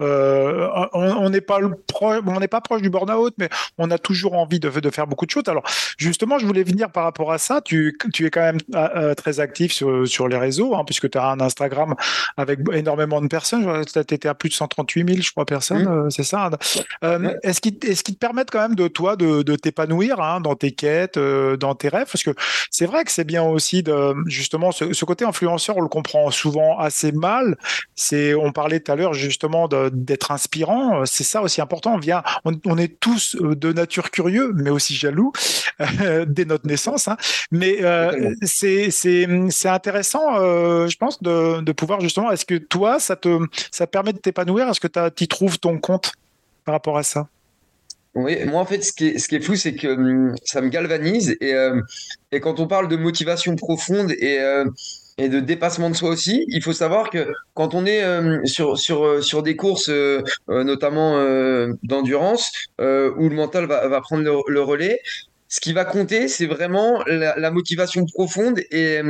on n'est pas on n'est pas proche du burn-out, mais on a toujours envie de, de, faire beaucoup de choses. Alors, justement, je voulais venir par rapport à ça. Tu, tu es quand même euh, euh, très actif sur, sur les réseaux, hein, puisque tu as un Instagram avec énormément de personnes. Tu étais à plus de 138 000, je crois, personnes, mmh. euh, c'est ça Est-ce qu'ils est te permettent quand même de toi de, de t'épanouir hein, dans tes quêtes, dans tes rêves? Parce que c'est vrai que c'est bien aussi de, justement, ce, côté influenceur, on le comprend souvent assez mal. C'est, on parlait tout à l'heure justement d'être inspirant. C'est ça aussi important. On, vient, on, on est tous de nature curieux, mais aussi jaloux euh, dès notre naissance. Hein. Mais euh, c'est intéressant, euh, je pense, de, de, pouvoir justement. Est-ce que toi, ça te ça permet de t'épanouir? Est-ce que tu y trouves ton compte par rapport à ça? Oui, moi en fait, ce qui est, ce qui est fou, c'est que hum, ça me galvanise et, euh, et quand on parle de motivation profonde et et de dépassement de soi aussi. Il faut savoir que quand on est sur, sur, sur des courses, notamment d'endurance, où le mental va, va prendre le, relais, ce qui va compter, c'est vraiment la, motivation profonde et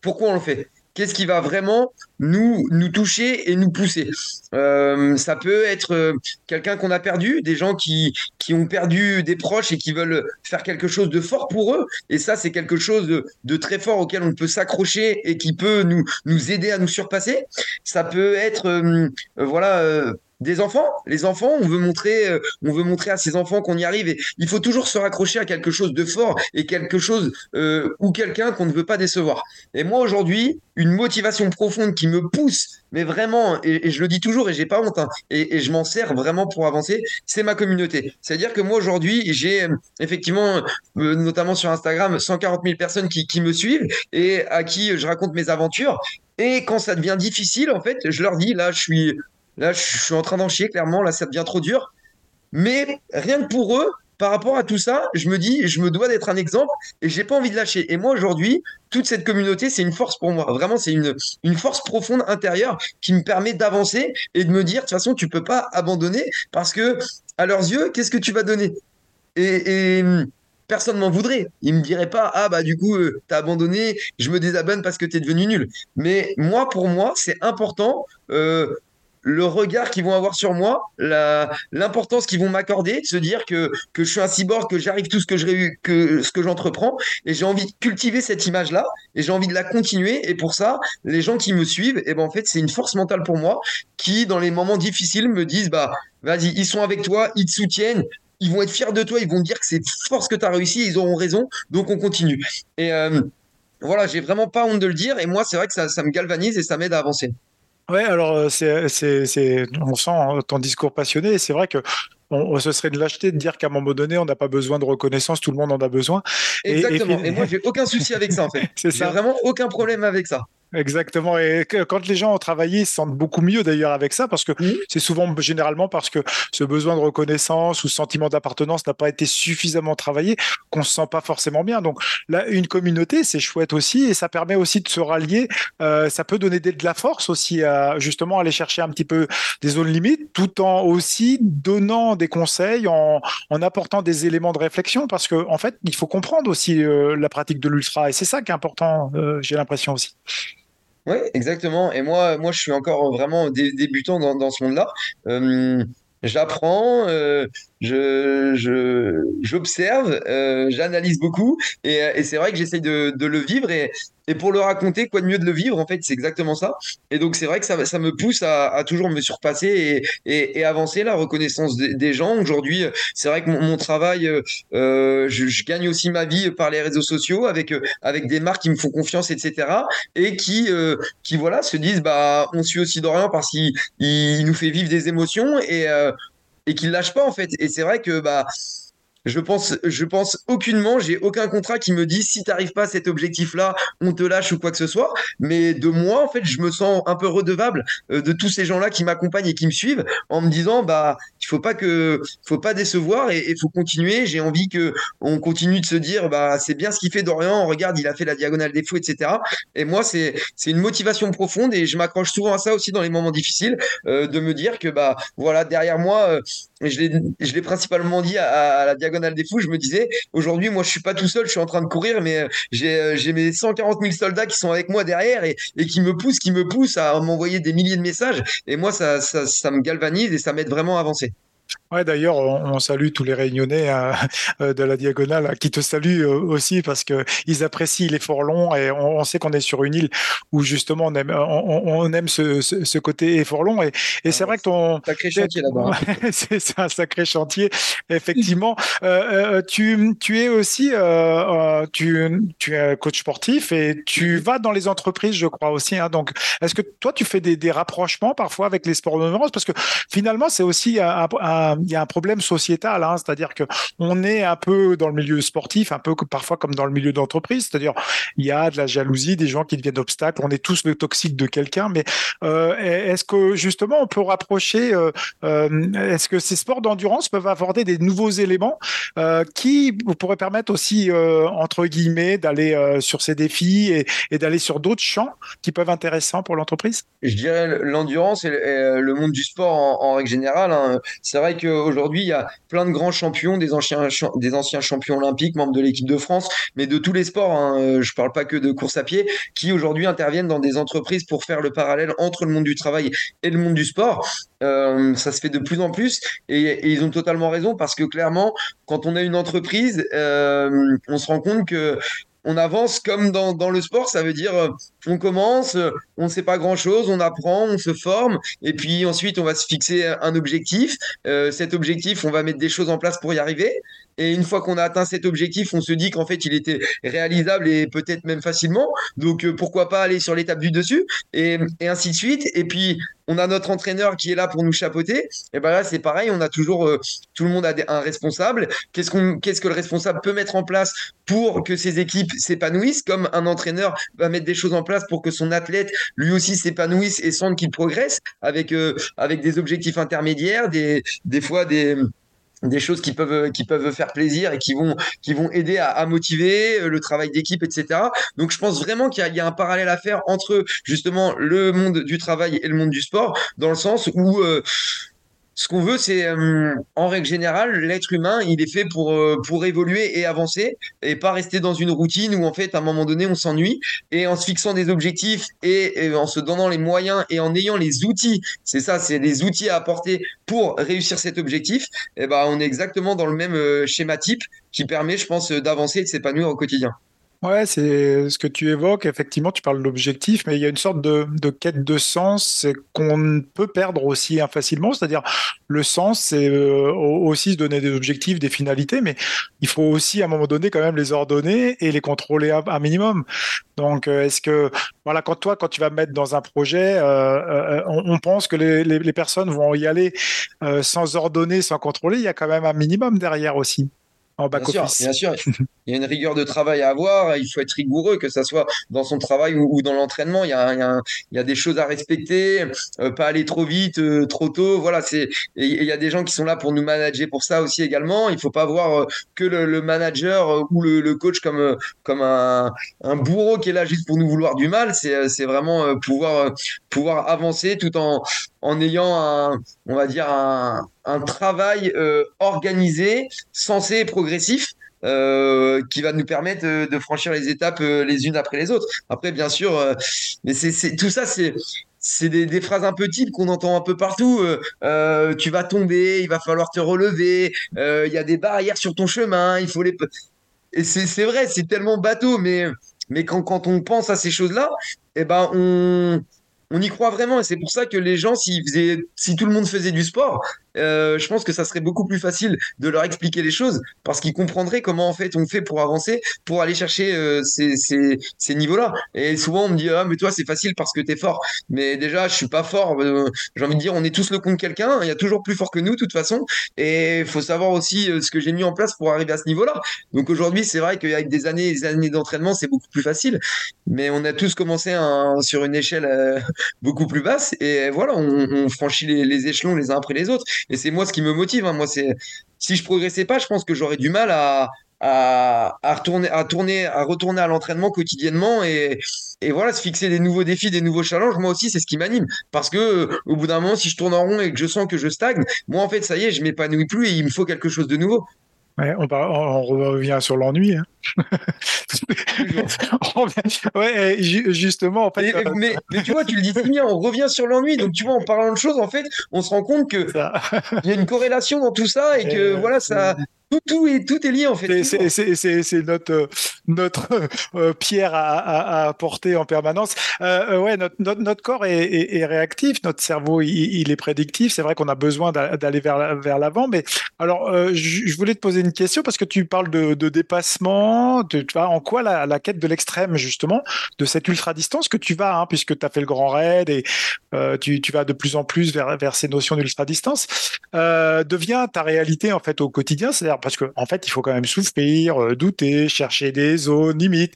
pourquoi on le fait qu'est-ce qui va vraiment nous, toucher et nous pousser. Euh, ça peut être euh, quelqu'un qu'on a perdu, des gens qui, ont perdu des proches et qui veulent faire quelque chose de fort pour eux. Et ça, c'est quelque chose de, très fort auquel on peut s'accrocher et qui peut nous, nous aider à nous surpasser. Ça peut être, euh, voilà des enfants. Les enfants, on veut montrer, euh, on veut montrer à ces enfants qu'on y arrive. Et il faut toujours se raccrocher à quelque chose de fort et quelque chose euh, ou quelqu'un qu'on ne veut pas décevoir. Et moi aujourd'hui, une motivation profonde qui me pousse, mais vraiment, et, je le dis toujours et j'ai pas honte, hein, et, je m'en sers vraiment pour avancer, c'est ma communauté. C'est-à-dire que moi aujourd'hui, j'ai euh, effectivement, notamment sur Instagram, 140 000 personnes qui, qui me suivent et à qui je raconte mes aventures. Et quand ça devient difficile, en fait, je leur dis, là, je suis, Là, je suis en train d'en chier, clairement. Là, ça devient trop dur. Mais rien que pour eux, par rapport à tout ça, je me dis, je me dois d'être un exemple et j'ai pas envie de lâcher. Et moi, aujourd'hui, toute cette communauté, c'est une force pour moi. Vraiment, c'est une, une force profonde intérieure qui me permet d'avancer et de me dire, de toute façon, tu peux pas abandonner parce que, à leurs yeux, qu'est-ce que tu vas donner? Et, et personne m'en voudrait. Ils me diraient pas, ah bah du coup, euh, t'as abandonné, je me désabonne parce que t'es devenu nul. Mais moi, pour moi, c'est important. Euh, le regard qu'ils vont avoir sur moi, l'importance qu'ils vont m'accorder, de se dire que, que je suis un cyborg, que j'arrive tout ce que je que ce que j'entreprends, et j'ai envie de cultiver cette image-là, et j'ai envie de la continuer. Et pour ça, les gens qui me suivent, et eh ben en fait, c'est une force mentale pour moi, qui dans les moments difficiles me disent bah vas-y, ils sont avec toi, ils te soutiennent. Ils vont être fiers de toi, ils vont dire que c'est force que tu as réussi, ils auront raison, donc on continue. Et euh, voilà, j'ai vraiment pas honte de le dire, et moi, c'est vrai que ça, ça me galvanise et ça m'aide à avancer. Ouais, alors euh, c'est, c'est, on sent ton discours passionné. C'est vrai que on, ce serait de lâcheté de dire qu'à un moment donné, on n'a pas besoin de reconnaissance, tout le monde en a besoin. Exactement. Et, moi, j'ai aucun souci avec ça, en fait. c'est ça. vraiment aucun problème avec ça. Exactement. Et quand les gens ont travaillé, ils se sentent beaucoup mieux d'ailleurs avec ça, parce que c'est souvent, généralement, parce que ce besoin de reconnaissance ou ce sentiment d'appartenance n'a pas été suffisamment travaillé, qu'on se sent pas forcément bien. Donc là, une communauté, c'est chouette aussi, et ça permet aussi de se rallier. Euh, ça peut donner de la force aussi à justement aller chercher un petit peu des zones limites, tout en aussi donnant des conseils, en, apportant des éléments de réflexion, parce que en fait, il faut comprendre aussi euh, la pratique de l'ultra, et c'est ça qui est important. Euh, j'ai l'impression aussi. Oui, exactement. Et moi, moi, je suis encore vraiment débutant dans, dans ce monde-là. Euh, j'apprends, euh, je, j'observe, euh, j'analyse beaucoup, et, et c'est vrai que j'essaye de, de, le vivre. Et, et pour le raconter, quoi de mieux de le vivre, en fait, c'est exactement ça. Et donc, c'est vrai que ça, ça me pousse à, à toujours me surpasser et, et, avancer la reconnaissance des, gens. Aujourd'hui, c'est vrai que mon, travail, euh, je, je, gagne aussi ma vie par les réseaux sociaux avec, avec des marques qui me font confiance, etc. Et qui, euh, qui voilà, se disent, bah, on suit aussi Dorian parce qu'il il nous fait vivre des émotions et, euh, et qu'il lâche pas, en fait. Et c'est vrai que, bah, je pense, je pense aucunement, j'ai aucun contrat qui me dit si tu n'arrives pas à cet objectif-là, on te lâche ou quoi que ce soit. Mais de moi, en fait, je me sens un peu redevable euh, de tous ces gens-là qui m'accompagnent et qui me suivent en me disant bah il faut pas que, faut pas décevoir et il faut continuer. J'ai envie que on continue de se dire bah c'est bien ce qu'il fait Dorian. Regarde, il a fait la diagonale des fous, etc. Et moi, c'est c'est une motivation profonde et je m'accroche souvent à ça aussi dans les moments difficiles euh, de me dire que bah voilà derrière moi, euh, je l'ai principalement dit à, à la diagonale des fous, je me disais, aujourd'hui, moi, je suis pas tout seul, je suis en train de courir, mais euh, euh, j'ai mes 140 000 soldats qui sont avec moi derrière et, qui me poussent, qui me poussent à m'envoyer des milliers de messages. Et moi, ça, ça, ça me galvanise et ça m'aide vraiment à avancer. Ouais, d'ailleurs, on, salue tous les Réunionnais hein, euh, de la Diagonale qui te saluent euh, aussi parce que ils apprécient l'effort long et on, sait qu'on est sur une île où justement on aime, on, aime ce, ce, côté effort long et, et c'est ah, vrai que ton sacré chantier là-bas. Hein. c'est un sacré chantier, effectivement. Euh, tu, tu es aussi tu, tu es coach sportif et tu vas dans les entreprises, je crois aussi. Hein, donc, est-ce que toi tu fais des, des rapprochements parfois avec les sports de parce que finalement c'est aussi un il y a un problème sociétal, hein, c'est-à-dire que on est un peu dans le milieu sportif, un peu parfois comme dans le milieu d'entreprise, c'est-à-dire il y a de la jalousie, des gens qui deviennent obstacles, on est tous le toxique de quelqu'un, mais euh, est-ce que justement on peut rapprocher, euh, euh, est-ce que ces sports d'endurance peuvent aborder des nouveaux éléments qui pourraient permettre aussi, entre guillemets, d'aller sur ces défis et, d'aller sur d'autres champs qui peuvent être intéressants pour l'entreprise? Je dirais l'endurance et le monde du sport en, en règle générale. Hein. C'est vrai qu'aujourd'hui, il y a plein de grands champions, des anciens, des anciens champions olympiques, membres de l'équipe de France, mais de tous les sports. Hein. Je parle pas que de course à pied, qui aujourd'hui interviennent dans des entreprises pour faire le parallèle entre le monde du travail et le monde du sport. Euh, ça se fait de plus en plus et, et, ils ont totalement raison parce que clairement, quand on a une entreprise, euh, on se rend compte que on avance comme dans, le sport, ça veut dire euh, on commence, on ne sait pas grand-chose, on apprend, on se forme, et puis ensuite on va se fixer un objectif. Euh, cet objectif, on va mettre des choses en place pour y arriver. Et une fois qu'on a atteint cet objectif, on se dit qu'en fait, il était réalisable et peut-être même facilement. Donc, euh, pourquoi pas aller sur l'étape du dessus et, ainsi de suite. Et puis, on a notre entraîneur qui est là pour nous chapeauter. Et ben là, c'est pareil. On a toujours, euh, tout le monde a un responsable. Qu'est-ce qu'on, qu'est-ce que le responsable peut mettre en place pour que ses équipes s'épanouissent, comme un entraîneur va mettre des choses en place pour que son athlète lui aussi s'épanouisse et sente qu'il progresse avec euh, avec des objectifs intermédiaires, des des fois des des choses qui peuvent qui peuvent faire plaisir et qui vont qui vont aider à, à motiver le travail d'équipe etc donc je pense vraiment qu'il y, y, a un parallèle à faire entre justement le monde du travail et le monde du sport dans le sens où euh, ce qu'on veut, c'est, euh, en règle générale, l'être humain, il est fait pour, euh, pour évoluer et avancer et pas rester dans une routine où, en fait, à un moment donné, on s'ennuie. Et en se fixant des objectifs et, et, en se donnant les moyens et en ayant les outils, c'est ça, c'est les outils à apporter pour réussir cet objectif, et eh ben, on est exactement dans le même euh, schéma type qui permet, je pense, d'avancer et de s'épanouir au quotidien. Ouais, c'est ce que tu évoques. Effectivement, tu parles de l'objectif, mais il y a une sorte de, quête de sens qu'on peut perdre aussi facilement. C'est-à-dire, le sens, c'est euh, aussi se donner des objectifs, des finalités, mais il faut aussi à un moment donné quand même les ordonner et les contrôler un, un minimum. Donc, euh, est-ce que, voilà, quand toi, quand tu vas mettre dans un projet, euh, on, pense que les, personnes vont y aller sans ordonner, sans contrôler. Il y a quand même un minimum derrière aussi. En back bien office. Sûr, bien sûr, il y a une rigueur de travail à avoir. Il faut être rigoureux, que ça soit dans son travail ou, ou dans l'entraînement. Il, il, il, y a des choses à respecter, euh, pas aller trop vite, euh, trop tôt. Voilà, c'est. Il y a des gens qui sont là pour nous manager pour ça aussi également. Il faut pas voir euh, que le, le manager ou le, le, coach comme comme un, un, bourreau qui est là juste pour nous vouloir du mal. C'est c'est vraiment pouvoir pouvoir avancer tout en en ayant un, on va dire un, un travail euh, organisé, sensé et progressif. Euh, qui va nous permettre de, de, franchir les étapes euh, les unes après les autres. Après, bien sûr, euh, mais c'est tout ça, c'est c'est des, phrases un peu types qu'on entend un peu partout. Euh, tu vas tomber, il va falloir te relever. Il y a des barrières sur ton chemin, il faut les. Et c'est vrai, c'est tellement bateau, mais mais quand quand on pense à ces choses-là, eh ben on on y croit vraiment et c'est pour ça que les gens, si tout le monde faisait du sport, euh, je pense que ça serait beaucoup plus facile de leur expliquer les choses parce qu'ils comprendraient comment en fait on fait pour avancer, pour aller chercher euh, ces, niveaux-là. Et souvent on me dit ah mais toi c'est facile parce que t'es fort. Mais déjà je suis pas fort. Euh, J'ai envie de dire on est tous le compte quelqu'un. Il y a toujours plus fort que nous de toute façon. Et il faut savoir aussi ce que j'ai mis en place pour arriver à ce niveau-là. Donc aujourd'hui c'est vrai qu'avec des années et des années d'entraînement c'est beaucoup plus facile. Mais on a tous commencé sur une échelle beaucoup plus basse et voilà on, franchit les échelons les uns après les autres. Et c'est moi ce qui me motive. Hein. Moi, c'est si je progressais pas, je pense que j'aurais du mal à, à, à, retourner, à tourner, à retourner à l'entraînement quotidiennement et, et voilà, se fixer des nouveaux défis, des nouveaux challenges. Moi aussi, c'est ce qui m'anime. Parce que au bout d'un moment, si je tourne en rond et que je sens que je stagne, moi en fait, ça y est, je m'épanouis plus et il me faut quelque chose de nouveau. Ouais, on, on, revient sur l'ennui. Hein. ouais, justement, en fait. Mais, euh... mais, mais, tu vois, tu le dis très bien, on revient sur l'ennui. Donc, tu vois, en parlant de choses, en fait, on se rend compte que il y a une corrélation dans tout ça et que, et voilà, ça, tout, tout, est, tout est lié en fait. C'est notre, notre euh, pierre à, à, à, porter en permanence. Euh, ouais, notre, notre, notre corps est, est, est, réactif, notre cerveau il, il est prédictif. C'est vrai qu'on a besoin d'aller vers, vers l'avant. Mais alors, euh, je voulais te poser une question parce que tu parles de, de dépassement cheminement tu vois, En quoi la, quête de l'extrême, justement, de cette ultra-distance que tu vas, hein, puisque tu as fait le grand raid et euh, tu, vas de plus en plus vers, vers ces notions d'ultra-distance, euh, devient ta réalité, en fait, au quotidien C'est-à-dire parce qu'en en fait, il faut quand même souffrir, euh, douter, chercher des zones limites.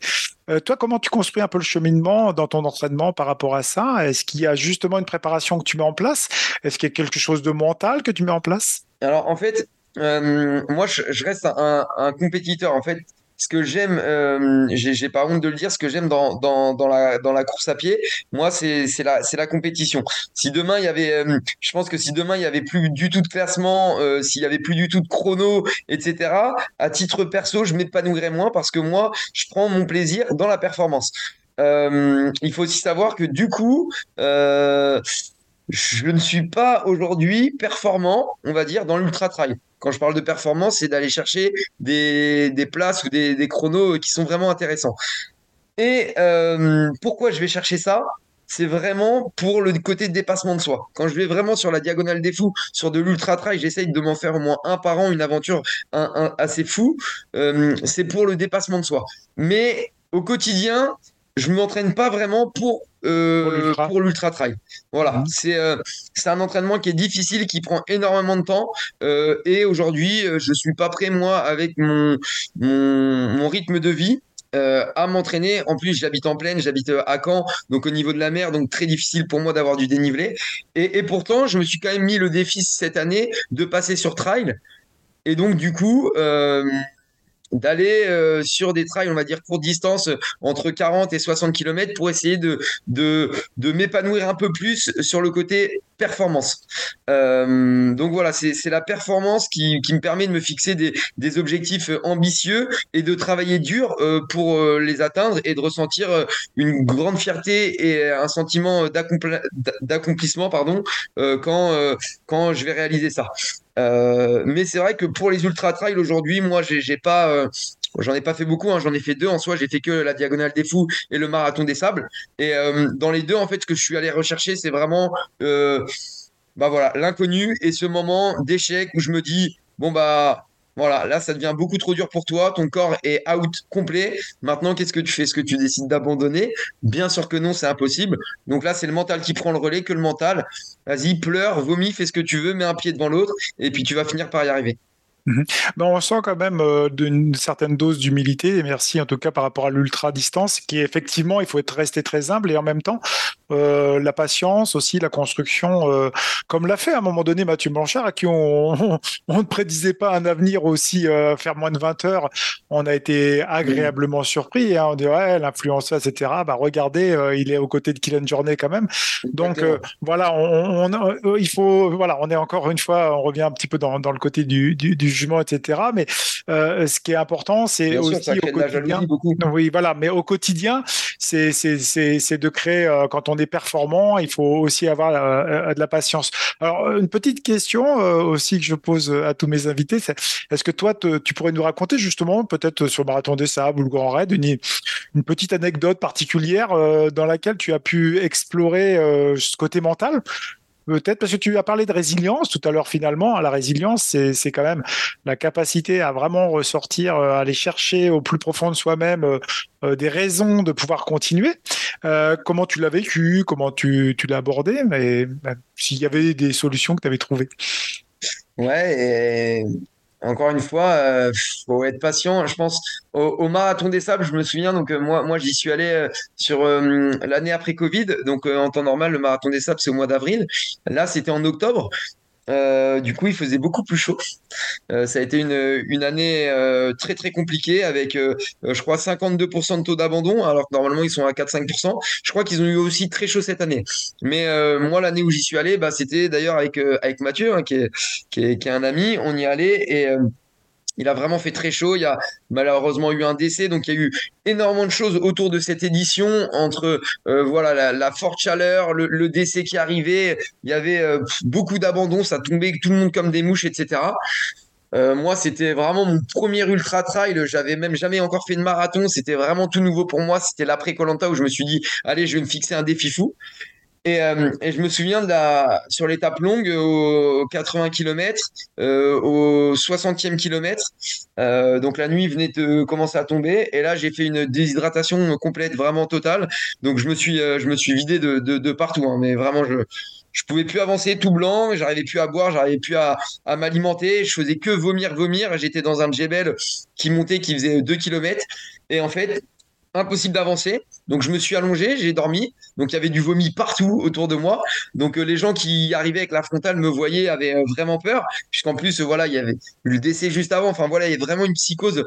toi, comment tu construis un peu le cheminement dans ton entraînement par rapport à ça? Est-ce qu'il y a justement une préparation que tu mets en place? Est-ce qu'il y a quelque chose de mental que tu mets en place? Alors, en fait, moi, je, reste un, compétiteur. En fait, ce que j'aime, euh, j'ai pas honte de le dire, ce que j'aime dans, dans, dans, la, dans la course à pied, moi, c'est la, la compétition. Si demain, il y avait, euh, je pense que si demain, il y avait plus du tout de classement, euh, s'il y avait plus du tout de chrono, etc., à titre perso, je m'épanouirais moins parce que moi, je prends mon plaisir dans la performance. Euh, il faut aussi savoir que du coup, je ne suis pas aujourd'hui performant, on va dire, dans l'ultra trail. Quand je parle de performance, c'est d'aller chercher des, des, places ou des, des, chronos qui sont vraiment intéressants. Et euh, pourquoi je vais chercher ça? C'est vraiment pour le côté dépassement de soi. Quand je vais vraiment sur la diagonale des fous, sur de l'ultra trail, j'essaye de m'en faire au moins un par an, une aventure assez fou. Euh, c'est pour le dépassement de soi. Mais au quotidien, je ne m'entraîne pas vraiment pour euh, pour l'ultra trail. Voilà, mhm. c'est euh, c'est un entraînement qui est difficile, qui prend énormément de temps. Euh, et aujourd'hui, je suis pas prêt moi avec mon mon, mon rythme de vie. à m'entraîner. En plus, j'habite en plaine, j'habite à Caen, donc au niveau de la mer, donc très difficile pour moi d'avoir du dénivelé. Et, et, pourtant, je me suis quand même mis le défi cette année de passer sur trail. Et donc, du coup, d'aller euh, sur des trails, on va dire, courte distance, euh, entre 40 et 60 km pour essayer de, de, de m'épanouir un peu plus sur le côté performance. Euh, donc voilà, c'est la performance qui, qui, me permet de me fixer des, des objectifs ambitieux et de travailler dur pour les atteindre et de ressentir une grande fierté et un sentiment d'accomplissement pardon quand, quand je vais réaliser ça. Euh, mais c'est vrai que pour les ultra trail aujourd'hui, moi, j'ai pas, euh, j'en ai pas fait beaucoup. Hein, j'en ai fait deux en soi. J'ai fait que la diagonale des fous et le marathon des sables. Et euh, dans les deux, en fait, ce que je suis allé rechercher, c'est vraiment, bah voilà, l'inconnu et ce moment d'échec où je me dis, bon bah voilà, là, ça devient beaucoup trop dur pour toi. Ton corps est out complet. Maintenant, qu'est-ce que tu fais? Est-ce que tu décides d'abandonner? Bien sûr que non, c'est impossible. Donc là, c'est le mental qui prend le relais que le mental. Vas-y, pleure, vomis, fais ce que tu veux, mets un pied devant l'autre, et puis tu vas finir par y arriver. Mhm. Ben, on sent quand même euh, une certaine dose d'humilité, et merci en tout cas par rapport à l'ultra-distance, qui effectivement, il faut être resté très humble, et en même temps, euh, la patience aussi, la construction, euh, comme l'a fait à un moment donné Mathieu Blanchard, à qui on, ne prédisait pas un avenir aussi faire moins de 20 heures, on a été agréablement surpris, hein, on dit ouais, l'influenceur, etc., bah, regardez, il est aux côtés de Kylian Jornet quand même, donc voilà, on, il faut, voilà, on est encore une fois, on revient un petit peu dans, le côté du, du, du jugement, etc. Mais euh, ce qui est important, c'est aussi au quotidien. Oui, voilà. Mais au quotidien, c'est de créer. Euh, quand on est performant, il faut aussi avoir euh, de la patience. Alors, une petite question aussi que je pose à tous mes invités, c'est est-ce que toi, tu pourrais nous raconter justement, peut-être sur marathon des sables ou le Grand Raid, une petite anecdote particulière dans laquelle tu as pu explorer ce côté mental? Peut-être parce que tu as parlé de résilience tout à l'heure finalement. La résilience, c'est quand même la capacité à vraiment ressortir, à euh, aller chercher au plus profond de soi-même euh, euh, des raisons de pouvoir continuer. comment tu l'as vécu? Comment tu, l'as abordé? Mais bah, s'il y avait des solutions que tu avais trouvées. Ouais, et encore une fois, euh, faut être patient. Je pense au, marathon des sables, je me souviens. Donc euh, moi, moi, j'y suis allé euh, sur l'année après Covid. Donc en temps normal, le marathon des sables, c'est au mois d'avril. Là, c'était en octobre. Euh, du coup, il faisait beaucoup plus chaud. Euh, ça a été une, année euh, très très compliquée avec, je crois, 52% de taux d'abandon, alors que normalement ils sont à 4-5%. Je crois qu'ils ont eu aussi très chaud cette année. Mais moi, l'année où j'y suis allé, bah, c'était d'ailleurs avec, avec Mathieu, hein, qui, est, qui, est, qui, est, un ami. On y allait et il a vraiment fait très chaud. Il y a malheureusement eu un décès, donc il y a eu énormément de choses autour de cette édition, entre euh, voilà la, forte chaleur, le, décès qui arrivait. Il y avait euh, beaucoup d'abandon, ça tombait tout le monde comme des mouches, etc. Euh, moi, c'était vraiment mon premier ultra trail. J'avais même jamais encore fait de marathon. C'était vraiment tout nouveau pour moi. C'était l'après Colanta où je me suis dit, allez, je vais me fixer un défi fou. Et, euh, et, je me souviens sur l'étape longue, aux 80 km, euh, au 60e kilomètre, euh, donc la nuit venait de commencer à tomber, et là j'ai fait une déshydratation complète, vraiment totale. Donc je me suis, euh, je me suis vidé de, de, de partout, hein, mais vraiment je, je pouvais plus avancer tout blanc, j'arrivais plus à boire, j'arrivais plus à, à m'alimenter, je faisais que vomir, vomir. J'étais dans un djebel qui montait, qui faisait 2 km, et en fait impossible d'avancer. Donc je me suis allongé, j'ai dormi. Donc il y avait du vomi partout autour de moi. Donc euh, les gens qui arrivaient avec la frontale me voyaient, avaient euh, vraiment peur, puisqu'en plus euh, voilà il y avait le décès juste avant. Enfin voilà il y avait vraiment une psychose.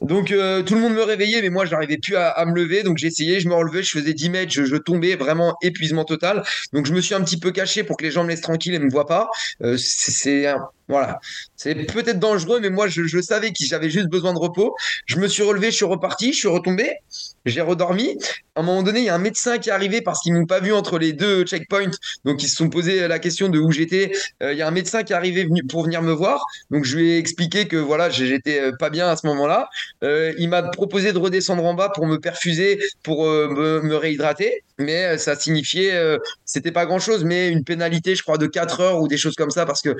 Donc tout le monde me réveillait, mais moi je n'arrivais plus à, me lever. Donc j'essayais, je me relevais, je faisais 10 mètres, je, tombais, vraiment épuisement total. Donc je me suis un petit peu caché pour que les gens me laissent tranquille et me voient pas. C'est voilà, c'est peut-être dangereux, mais moi je, savais que j'avais juste besoin de repos. Je me suis relevé, je suis reparti, je suis retombé, j'ai redormi. À un moment donné, il y a un médecin qui est arrivé parce qu'ils m'ont pas vu entre les deux checkpoints, donc ils se sont posé la question de où j'étais. Euh, il y a un médecin qui est arrivé venu, pour venir me voir, donc je lui ai expliqué que voilà, j'étais pas bien à ce moment-là. Euh, il m'a proposé de redescendre en bas pour me perfuser, pour euh, me, réhydrater, mais ça signifiait, euh, c'était pas grand-chose, mais une pénalité, je crois, de 4 heures ou des choses comme ça, parce que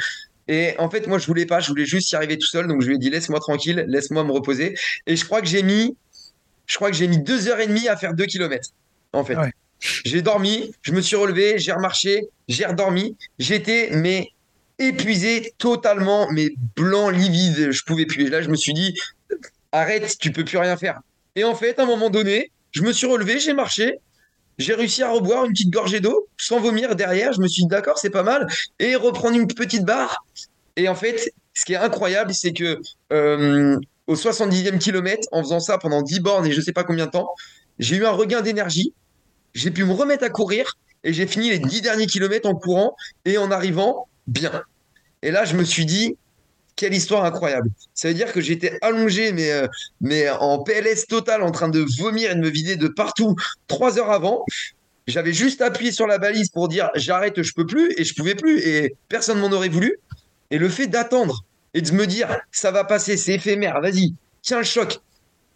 et en fait, moi, je voulais pas, je voulais juste y arriver tout seul. Donc, je lui ai dit, laisse-moi tranquille, laisse-moi me reposer. Et je crois que j'ai mis, je crois que j'ai mis deux heures et demie à faire deux kilomètres, en fait. Ouais. J'ai dormi, je me suis relevé, j'ai remarché, j'ai redormi. J'étais, mais épuisé totalement, mais blanc, livide. Je pouvais plus. Et là, je me suis dit, arrête, tu peux plus rien faire. Et en fait, à un moment donné, je me suis relevé, j'ai marché, j'ai réussi à reboire une petite gorgée d'eau sans vomir derrière. Je me suis dit, d'accord, c'est pas mal. Et reprendre une petite barre. Et en fait, ce qui est incroyable, c'est que euh, au 70e kilomètre, en faisant ça pendant 10 bornes et je sais pas combien de temps, j'ai eu un regain d'énergie. J'ai pu me remettre à courir et j'ai fini les 10 derniers kilomètres en courant et en arrivant bien. Et là, je me suis dit, quelle histoire incroyable. Ça veut dire que j'étais allongé, mais, euh, mais en PLS total, en train de vomir et de me vider de partout trois heures avant. J'avais juste appuyé sur la balise pour dire j'arrête, je peux plus, et je pouvais plus, et personne m'en aurait voulu. Et le fait d'attendre et de me dire ça va passer, c'est éphémère, vas-y, tiens le choc.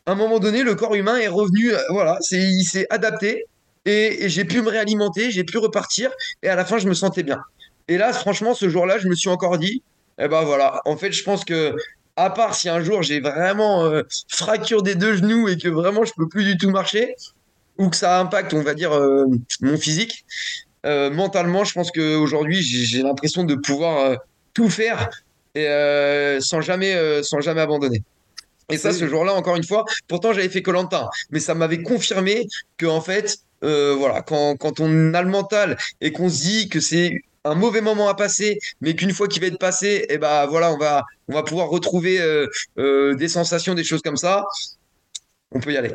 À un moment donné, le corps humain est revenu, euh, voilà, il s'est adapté, et, et j'ai pu me réalimenter, j'ai pu repartir, et à la fin, je me sentais bien. Et là, franchement, ce jour-là, je me suis encore dit, eh ben voilà, en fait, je pense que à part si un jour j'ai vraiment euh, fracture des deux genoux et que vraiment je peux plus du tout marcher ou que ça impacte, on va dire, euh, mon physique, euh, mentalement, je pense qu'aujourd'hui j'ai l'impression de pouvoir tout faire et sans jamais, sans jamais abandonner. Et ça, ce jour-là, encore une fois, pourtant j'avais fait Colantin, mais ça m'avait confirmé que en fait, voilà, quand, quand on a le mental et qu'on se dit que c'est un mauvais moment à passer, mais qu'une fois qu'il va être passé, et eh ben voilà, on va, on va pouvoir retrouver euh, euh, des sensations, des choses comme ça. On peut y aller.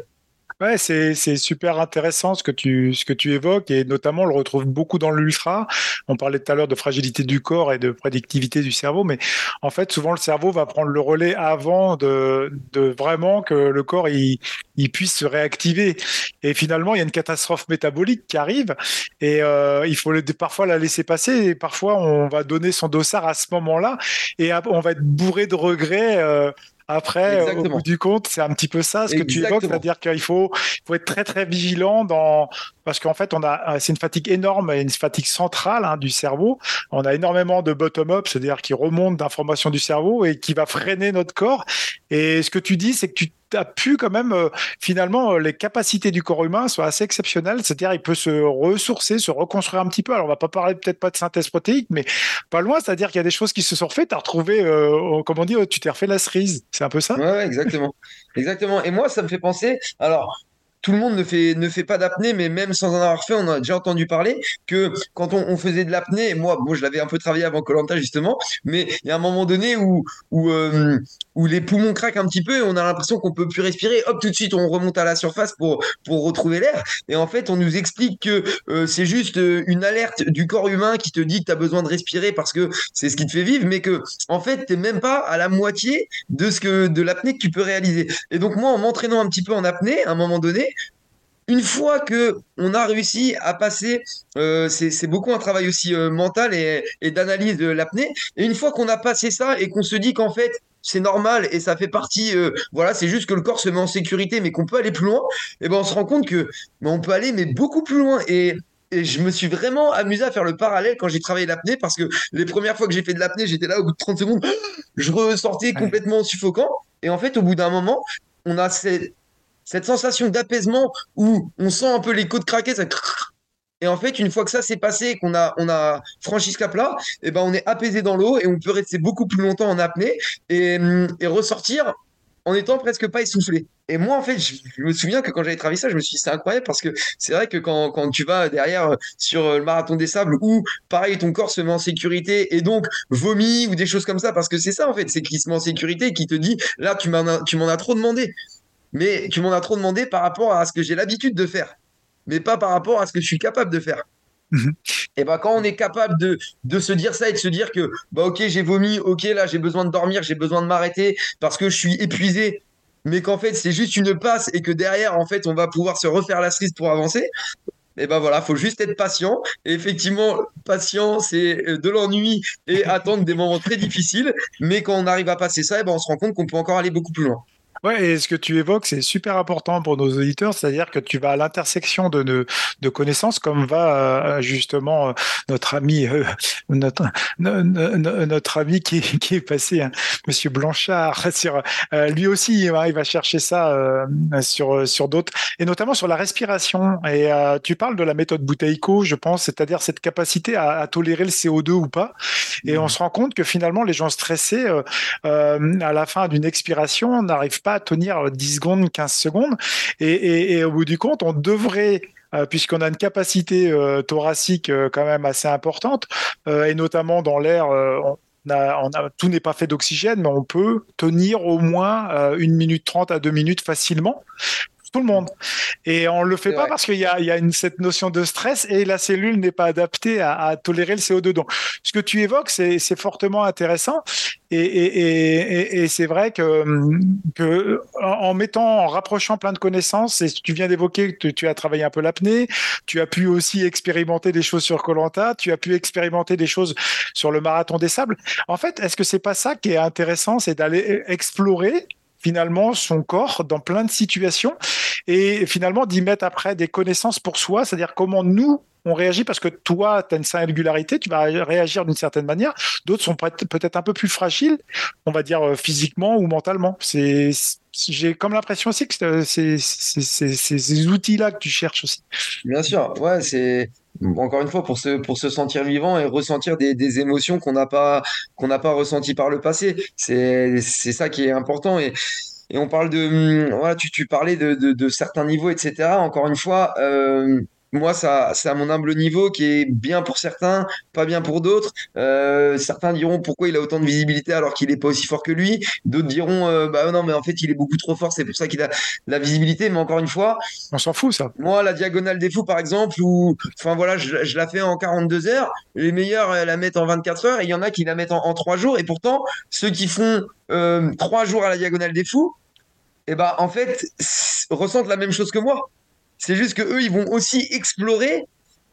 Ouais, c'est super intéressant ce que, tu, ce que tu évoques et notamment on le retrouve beaucoup dans l'ultra. On parlait tout à l'heure de fragilité du corps et de prédictivité du cerveau, mais en fait souvent le cerveau va prendre le relais avant de, de vraiment que le corps il, il puisse se réactiver. Et finalement il y a une catastrophe métabolique qui arrive et euh, il faut parfois la laisser passer et parfois on va donner son dossard à ce moment-là et on va être bourré de regrets. Euh, après, Exactement. au bout du compte, c'est un petit peu ça ce que Exactement. tu évoques, c'est-à-dire qu'il faut, être très très vigilant dans parce qu'en fait, on a c'est une fatigue énorme et une fatigue centrale hein, du cerveau. On a énormément de bottom-up, c'est-à-dire qui remonte d'informations du cerveau et qui va freiner notre corps. Et ce que tu dis, c'est que tu as pu quand même euh, finalement euh, les capacités du corps humain sont assez exceptionnelles, c'est-à-dire il peut se ressourcer, se reconstruire un petit peu. Alors on va pas parler peut-être pas de synthèse protéique, mais pas loin, c'est-à-dire qu'il y a des choses qui se sont refaites. Tu as retrouvé, euh, dit, tu t'es refait la cerise, c'est un peu ça? Ouais, exactement, exactement. Et moi, ça me fait penser. Alors tout le monde ne fait, ne fait pas d'apnée, mais même sans en avoir fait, on a déjà entendu parler que quand on, faisait de l'apnée, moi, bon, je l'avais un peu travaillé avant Colanta justement, mais il y a un moment donné où, où les poumons craquent un petit peu et on a l'impression qu'on peut plus respirer. Hop, tout de suite, on remonte à la surface pour, pour retrouver l'air. Et en fait, on nous explique que euh, c'est juste une alerte du corps humain qui te dit que tu as besoin de respirer parce que c'est ce qui te fait vivre, mais que en fait, t'es même pas à la moitié de ce que de l'apnée que tu peux réaliser. Et donc moi, en m'entraînant un petit peu en apnée, à un moment donné, une fois que on a réussi à passer, euh, c'est beaucoup un travail aussi euh, mental et, et d'analyse de l'apnée. Et une fois qu'on a passé ça et qu'on se dit qu'en fait c'est normal et ça fait partie, euh, voilà, c'est juste que le corps se met en sécurité, mais qu'on peut aller plus loin. Et ben on se rend compte que ben, on peut aller mais beaucoup plus loin. Et et je me suis vraiment amusé à faire le parallèle quand j'ai travaillé l'apnée parce que les premières fois que j'ai fait de l'apnée, j'étais là au bout de 30 secondes, je ressortais complètement suffocant. Et en fait, au bout d'un moment, on a cette, cette sensation d'apaisement où on sent un peu les côtes craquer, ça et en fait, une fois que ça s'est passé, qu'on a, franchi ce cap-là, eh ben, on est apaisé dans l'eau et on peut rester beaucoup plus longtemps en apnée et, et ressortir en étant presque pas essoufflé. Et moi, en fait, je, me souviens que quand j'avais travaillé ça, je me suis dit, c'est incroyable parce que c'est vrai que quand, tu vas derrière euh, sur euh, le marathon des sables où, pareil, ton corps se met en sécurité et donc vomit ou des choses comme ça, parce que c'est ça, en fait, c'est qu'il se met en sécurité et qui te dit, là, tu m'en as trop demandé. Mais tu m'en as trop demandé par rapport à ce que j'ai l'habitude de faire, mais pas par rapport à ce que je suis capable de faire. Mhm. Et bah quand on est capable de, de se dire ça et de se dire que bah ok j'ai vomi, ok là j'ai besoin de dormir, j'ai besoin de m'arrêter parce que je suis épuisé, mais qu'en fait c'est juste une passe et que derrière en fait on va pouvoir se refaire la cerise pour avancer. Et ben voilà, faut juste être patient. Et effectivement, patient, c'est de l'ennui et attendre des moments très difficiles. Mais quand on arrive à passer ça, et ben on se rend compte qu'on peut encore aller beaucoup plus loin. Ouais, et ce que tu évoques, c'est super important pour nos auditeurs, c'est-à-dire que tu vas à l'intersection de, de, de, connaissances, comme va euh, justement euh, notre ami, euh, notre, notre ami qui, qui est passé, hein, Monsieur Blanchard, sur, lui aussi, il va chercher ça sur, sur d'autres, et notamment sur la respiration. Et tu parles de la méthode Bouteille-Co, je pense, c'est-à-dire cette capacité à, à, tolérer le CO2 ou pas. Et on mmh. se rend compte que finalement, les gens stressés, à la fin d'une expiration, n'arrivent pas tenir 10 secondes, 15 secondes. Et, au bout du compte, on devrait euh, puisqu'on a une capacité euh, thoracique euh, quand même assez importante, et notamment dans l'air, tout n'est pas fait d'oxygène, mais on peut tenir au moins une minute trente à deux minutes facilement tout le monde. Et on le fait pas parce qu'il y a, y a une, cette notion de stress et la cellule n'est pas adaptée à, à, tolérer le CO2. Donc, ce que tu évoques, c'est fortement intéressant. Et, et, et, et c'est vrai que, que en mettant, en rapprochant plein de connaissances, et tu viens d'évoquer que tu as travaillé un peu l'apnée, tu as pu aussi expérimenter des choses sur Colanta, tu as pu expérimenter des choses sur le marathon des sables. En fait, est-ce que c'est pas ça qui est intéressant, c'est d'aller explorer finalement son corps dans plein de situations et finalement d'y mettre après des connaissances pour soi, c'est-à-dire comment nous on réagit parce que toi, tu as une singularité, tu vas réagir d'une certaine manière. D'autres sont peut-être un peu plus fragiles, on va dire euh, physiquement ou mentalement. J'ai comme l'impression aussi que c'est ces outils-là que tu cherches aussi. Bien sûr, ouais, c'est encore une fois pour se sentir vivant et ressentir des, émotions qu'on n'a pas ressenties par le passé. C'est ça qui est important et on parle de voilà tu, tu parlais de certains niveaux etc. Encore une fois. Euh, moi, ça, c'est à mon humble niveau qui est bien pour certains, pas bien pour d'autres. Euh, certains diront pourquoi il a autant de visibilité alors qu'il est pas aussi fort que lui. D'autres diront euh, bah non, mais en fait il est beaucoup trop fort, c'est pour ça qu'il a la visibilité. Mais encore une fois, on s'en fout ça. Moi, la diagonale des fous par exemple, ou enfin voilà, je, je, la fais en 42 heures. Les meilleurs la mettent en 24 heures et il y en a qui la mettent en, en 3 jours. Et pourtant, ceux qui font euh, 3 jours à la diagonale des fous, et eh ben en fait ressentent la même chose que moi. C'est juste que eux, ils vont aussi explorer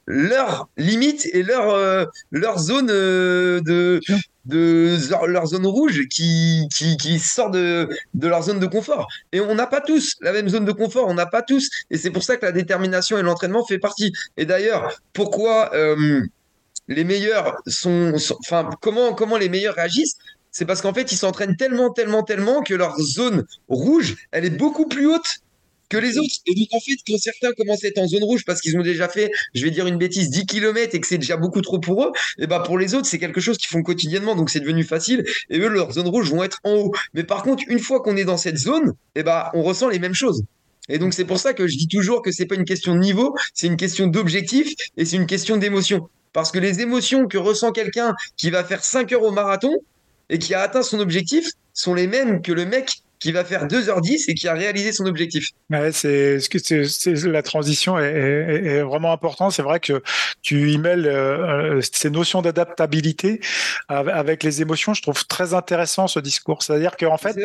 leurs limites et leur euh, leur zone euh, de de rouge qui qui, qui sort de de leur zone de confort. Et on n'a pas tous la même zone de confort on n'a pas tous et c'est pour ça que la détermination et l'entraînement fait partie. Et d'ailleurs pourquoi euh, les meilleurs sont enfin comment comment les meilleurs réagissent? C'est parce qu'en fait ils s'entraînent tellement tellement tellement que leur zone rouge elle est beaucoup plus haute que les autres. Et donc, en fait, quand certains commencent à être en zone rouge parce qu'ils ont déjà fait, je vais dire une bêtise, 10 km et que c'est déjà beaucoup trop pour eux, et bah pour les autres, c'est quelque chose qu'ils font quotidiennement, donc c'est devenu facile. Et eux, leurs zones rouges vont être en haut. Mais par contre, une fois qu'on est dans cette zone, et bah on ressent les mêmes choses. Et donc, c'est pour ça que je dis toujours que c'est pas une question de niveau, c'est une question d'objectif et c'est une question d'émotion. Parce que les émotions que ressent quelqu'un qui va faire 5 heures au marathon et qui a atteint son objectif sont les mêmes que le mec qui va faire 2h10 et qui a réalisé son objectif. Ouais, c'est la transition est, est, vraiment importante. C'est vrai que tu y mêles euh, ces notions d'adaptabilité avec les émotions. Je trouve très intéressant ce discours. C'est-à-dire qu'en fait,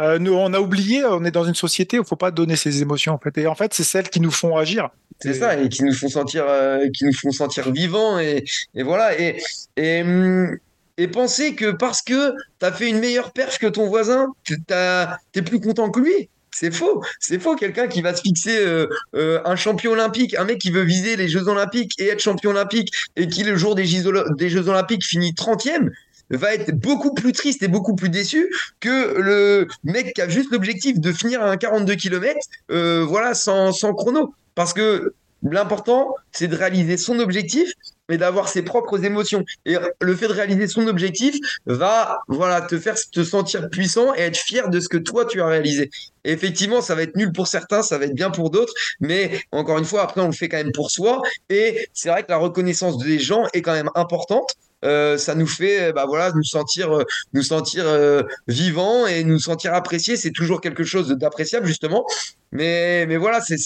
euh, nous on a oublié, on est dans une société où il faut pas donner ses émotions en fait. Et en fait, c'est celles qui nous font agir. C'est ça, et qui nous font sentir, euh, qui nous font sentir vivants et, et voilà. Et, et hum, et penser que parce que tu as fait une meilleure perche que ton voisin, tu es plus content que lui. C'est faux, c'est faux. Quelqu'un qui va se fixer euh, euh, un champion olympique, un mec qui veut viser les Jeux olympiques et être champion olympique et qui le jour des Jeux, olympiques finit 30e, va être beaucoup plus triste et beaucoup plus déçu que le mec qui a juste l'objectif de finir à un 42 km, euh, voilà, sans, sans chrono. Parce que l'important, c'est de réaliser son objectif mais d'avoir ses propres émotions. Et le fait de réaliser son objectif va voilà, te faire te sentir puissant et être fier de ce que toi tu as réalisé. Et effectivement, ça va être nul pour certains, ça va être bien pour d'autres, mais encore une fois, après, on le fait quand même pour soi. Et c'est vrai que la reconnaissance des gens est quand même importante. Euh, ça nous fait bah voilà nous sentir nous sentir euh, vivants et nous sentir appréciés c'est toujours quelque chose d'appréciable justement mais mais voilà c'est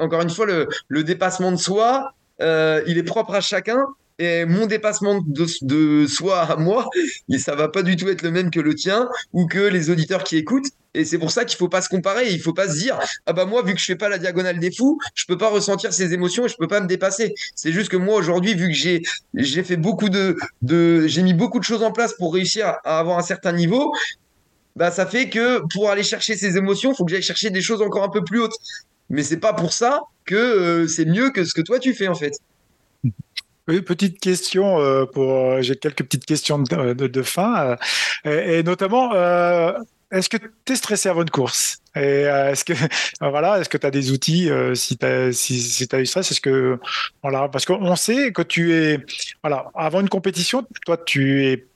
encore une fois le, dépassement de soi euh, il est propre à chacun. Et mon dépassement de, soi à moi, ça va pas du tout être le même que le tien ou que les auditeurs qui écoutent. Et c'est pour ça qu'il faut pas se comparer. Il faut pas se dire ah bah moi vu que je fais pas la diagonale des fous, je peux pas ressentir ces émotions et je peux pas me dépasser. C'est juste que moi aujourd'hui vu que j'ai fait beaucoup de j'ai mis beaucoup de choses en place pour réussir à avoir un certain niveau, bah ça fait que pour aller chercher ces émotions, faut que j'aille chercher des choses encore un peu plus hautes. Mais c'est pas pour ça que euh, c'est mieux que ce que toi tu fais en fait. Oui, petite question euh, pour euh, j'ai quelques petites questions de, de, fin et, notamment est-ce que tu es stressé avant une course? Et est-ce que voilà est-ce que tu as des outils si tu as si, si as du stress est-ce que voilà parce qu'on sait que tu es voilà avant une compétition toi tu es,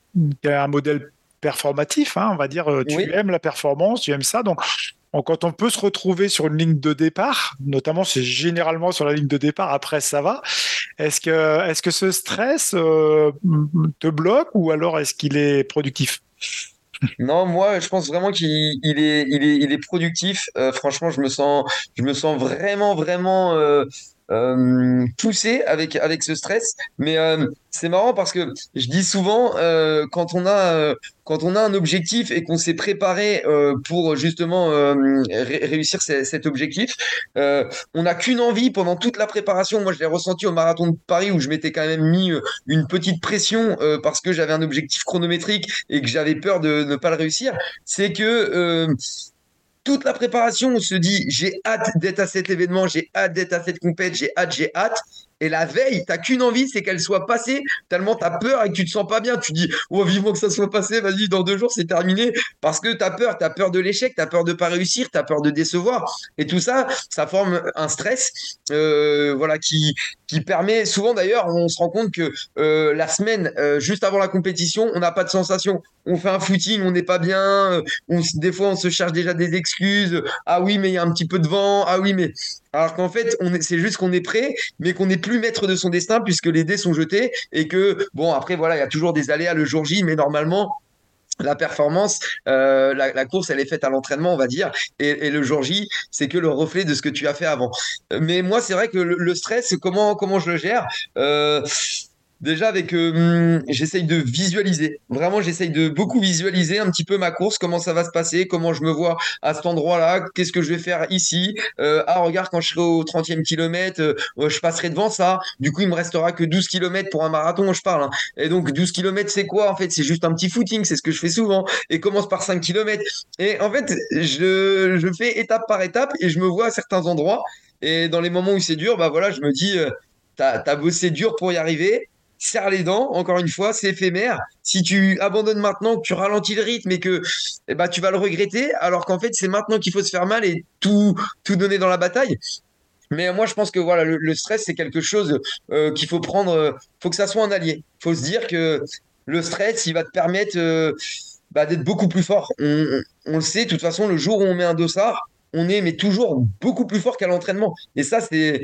un modèle performatif, hein, on va dire, tu aimes la performance, tu aimes ça, donc quand on peut se retrouver sur une ligne de départ, notamment c'est généralement sur la ligne de départ, après ça va. Est-ce que, ce stress euh, te bloque ou alors est-ce qu'il est productif? Non, moi, je pense vraiment qu'il est, productif. Euh, franchement, je me sens, je me sens vraiment, vraiment euh, euh, poussé avec avec ce stress. Mais euh, c'est marrant parce que je dis souvent euh, quand on a quand on a un objectif et qu'on s'est préparé pour justement réussir cet objectif, on n'a qu'une envie pendant toute la préparation. Moi, je l'ai ressenti au marathon de Paris où je m'étais quand même mis une petite pression parce que j'avais un objectif chronométrique et que j'avais peur de ne pas le réussir. C'est que toute la préparation, on se dit j'ai hâte d'être à cet événement, j'ai hâte d'être à cette compète, j'ai hâte, j'ai hâte. Et la veille, t'as qu'une envie, c'est qu'elle soit passée, tellement t'as peur et que tu te sens pas bien. Tu dis, oh, vivement que ça soit passé, vas-y, dans deux jours, c'est terminé. Parce que t'as peur, t'as peur de l'échec, t'as peur de pas réussir, t'as peur de décevoir. Et tout ça, ça forme un stress, euh, voilà, qui, qui permet, souvent d'ailleurs, on se rend compte que euh, la semaine, euh, juste avant la compétition, on n'a pas de sensation. On fait un footing, on n'est pas bien, on, des fois, on se cherche déjà des excuses. Ah oui, mais il y a un petit peu de vent. Ah oui, mais alors qu'en fait, c'est juste qu'on est prêt, mais qu'on n'est plus maître de son destin puisque les dés sont jetés et que, bon, après, voilà, il y a toujours des aléas le jour J, mais normalement, la performance, euh, la, course, elle est faite à l'entraînement, on va dire, et, le jour J, c'est que le reflet de ce que tu as fait avant. Mais moi, c'est vrai que le, stress, comment je le gère? Euh, Déjà avec, euh, j'essaye de visualiser. Vraiment, j'essaye de beaucoup visualiser un petit peu ma course, comment ça va se passer, comment je me vois à cet endroit-là, qu'est-ce que je vais faire ici. Euh, ah, regarde, quand je serai au 30e kilomètre, euh, je passerai devant ça. Du coup, il me restera que 12 km pour un marathon, je parle. Hein. Et donc, 12 km, c'est quoi En fait, c'est juste un petit footing, c'est ce que je fais souvent. Et commence par 5 km. Et en fait, je, je fais étape par étape et je me vois à certains endroits. Et dans les moments où c'est dur, bah voilà, je me dis, t'as as bossé dur pour y arriver serre les dents, encore une fois, c'est éphémère. Si tu abandonnes maintenant, que tu ralentis le rythme et que eh ben, tu vas le regretter, alors qu'en fait, c'est maintenant qu'il faut se faire mal et tout, tout donner dans la bataille. Mais moi, je pense que voilà, le, stress, c'est quelque chose euh, qu'il faut prendre. Euh, faut que ça soit un allié. Faut se dire que le stress, il va te permettre euh, bah, d'être beaucoup plus fort. On, on, le sait, de toute façon, le jour où on met un dossard, on est mais toujours beaucoup plus fort qu'à l'entraînement. Et ça, c'est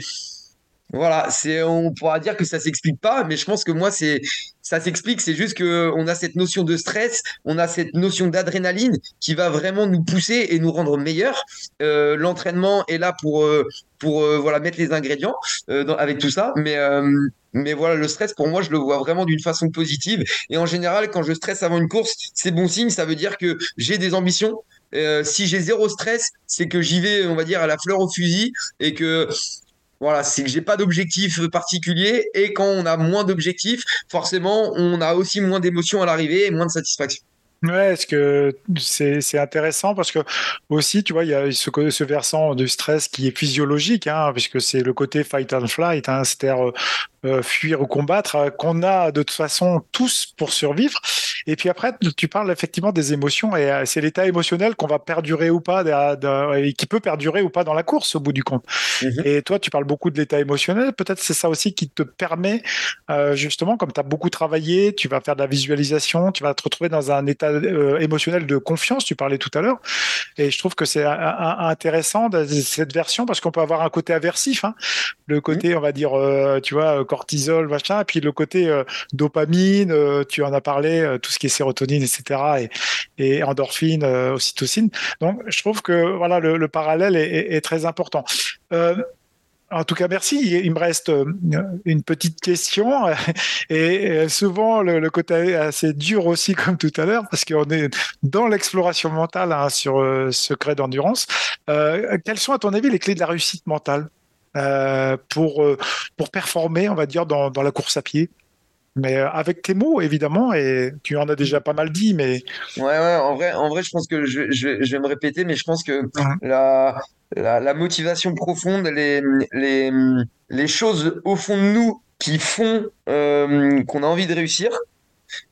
voilà, on pourra dire que ça s'explique pas, mais je pense que moi, ça s'explique. C'est juste que on a cette notion de stress, on a cette notion d'adrénaline qui va vraiment nous pousser et nous rendre meilleurs. Euh, l'entraînement est là pour, euh, euh, voilà mettre les ingrédients avec tout ça, mais mais voilà, le stress pour moi, je le vois vraiment d'une façon positive. Et en général, quand je stresse avant une course, c'est bon signe. Ça veut dire que j'ai des ambitions. si j'ai zéro stress, c'est que j'y vais, on va dire, à la fleur au fusil et que voilà, c'est que j'ai pas d'objectif particulier et quand on a moins d'objectifs, forcément, on a aussi moins d'émotions à l'arrivée et moins de satisfaction. Ouais, que c'est intéressant parce que aussi, tu vois, il y a ce, ce versant de stress qui est physiologique, hein, puisque c'est le côté fight and flight, hein, c'est-à-dire euh, fuir ou combattre, euh, qu'on a de toute façon tous pour survivre. Et puis après, tu parles effectivement des émotions, et euh, c'est l'état émotionnel qu'on va perdurer ou pas, et qui peut perdurer ou pas dans la course au bout du compte. Mhm. Et toi, tu parles beaucoup de l'état émotionnel. Peut-être c'est ça aussi qui te permet, justement, comme tu as beaucoup travaillé, tu vas faire de la visualisation, tu vas te retrouver dans un état émotionnel de confiance, tu parlais tout à l'heure. Et je trouve que c'est intéressant cette version parce qu'on peut avoir un côté aversif, hein. le côté, mhm. on va dire, tu vois, cortisol, machin, et puis le côté euh, dopamine, euh, tu en as parlé, euh, tout ce qui est sérotonine, etc., et, et endorphine, ocytocine. Donc, je trouve que voilà, le, parallèle est, très important. En tout cas, merci. Il me reste une petite question et souvent le, côté assez dur aussi, comme tout à l'heure, parce qu'on est dans l'exploration mentale hein, sur secret d'endurance. quelles sont, à ton avis, les clés de la réussite mentale euh, pour, euh, pour performer, on va dire, dans la course à pied? Mais euh, avec tes mots, évidemment, et tu en as déjà pas mal dit, mais... Ouais, ouais, en vrai, en vrai je pense que je, je, je vais me répéter, mais je pense que la, la, la, motivation profonde, les, les, les choses au fond de nous qui font qu'on a envie de réussir,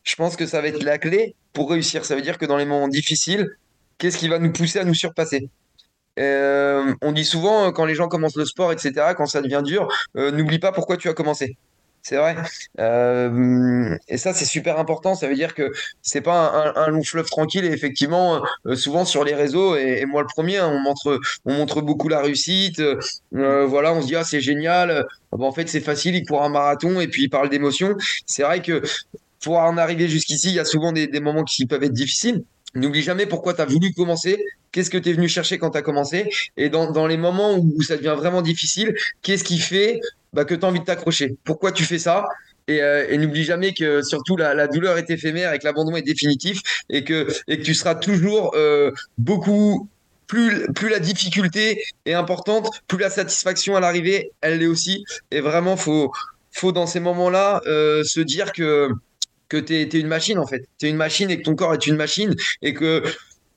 je pense que ça va être la clé pour réussir. Ça veut dire que dans les moments difficiles, qu'est-ce qui va nous pousser à nous surpasser? Euh, on dit souvent, euh, quand les gens commencent le sport, etc., quand ça devient dur, euh, n'oublie pas pourquoi tu as commencé. C'est vrai. et ça, c'est super important. Ça veut dire que c'est pas un, long fleuve tranquille. Et effectivement, souvent sur les réseaux, et, moi le premier, hein, on montre, on montre beaucoup la réussite. voilà, on se dit ah c'est génial. en fait, c'est facile. Il court un marathon et puis il parle d'émotion. C'est vrai que pour en arriver jusqu'ici, il y a souvent des, moments qui peuvent être difficiles. N'oublie jamais pourquoi tu as voulu commencer, qu'est-ce que tu es venu chercher quand tu as commencé, et dans, les moments où ça devient vraiment difficile, qu'est-ce qui fait bah, que tu as envie de t'accrocher Pourquoi tu fais ça? Et, euh, et n'oublie jamais que surtout la, douleur est éphémère et que l'abandon est définitif et que, et que tu seras toujours euh, beaucoup plus, plus la difficulté est importante, plus la satisfaction à l'arrivée, elle l'est aussi. Et vraiment, faut, faut dans ces moments-là euh, se dire que que tu es, une machine en fait. Tu es une machine et que ton corps est une machine et que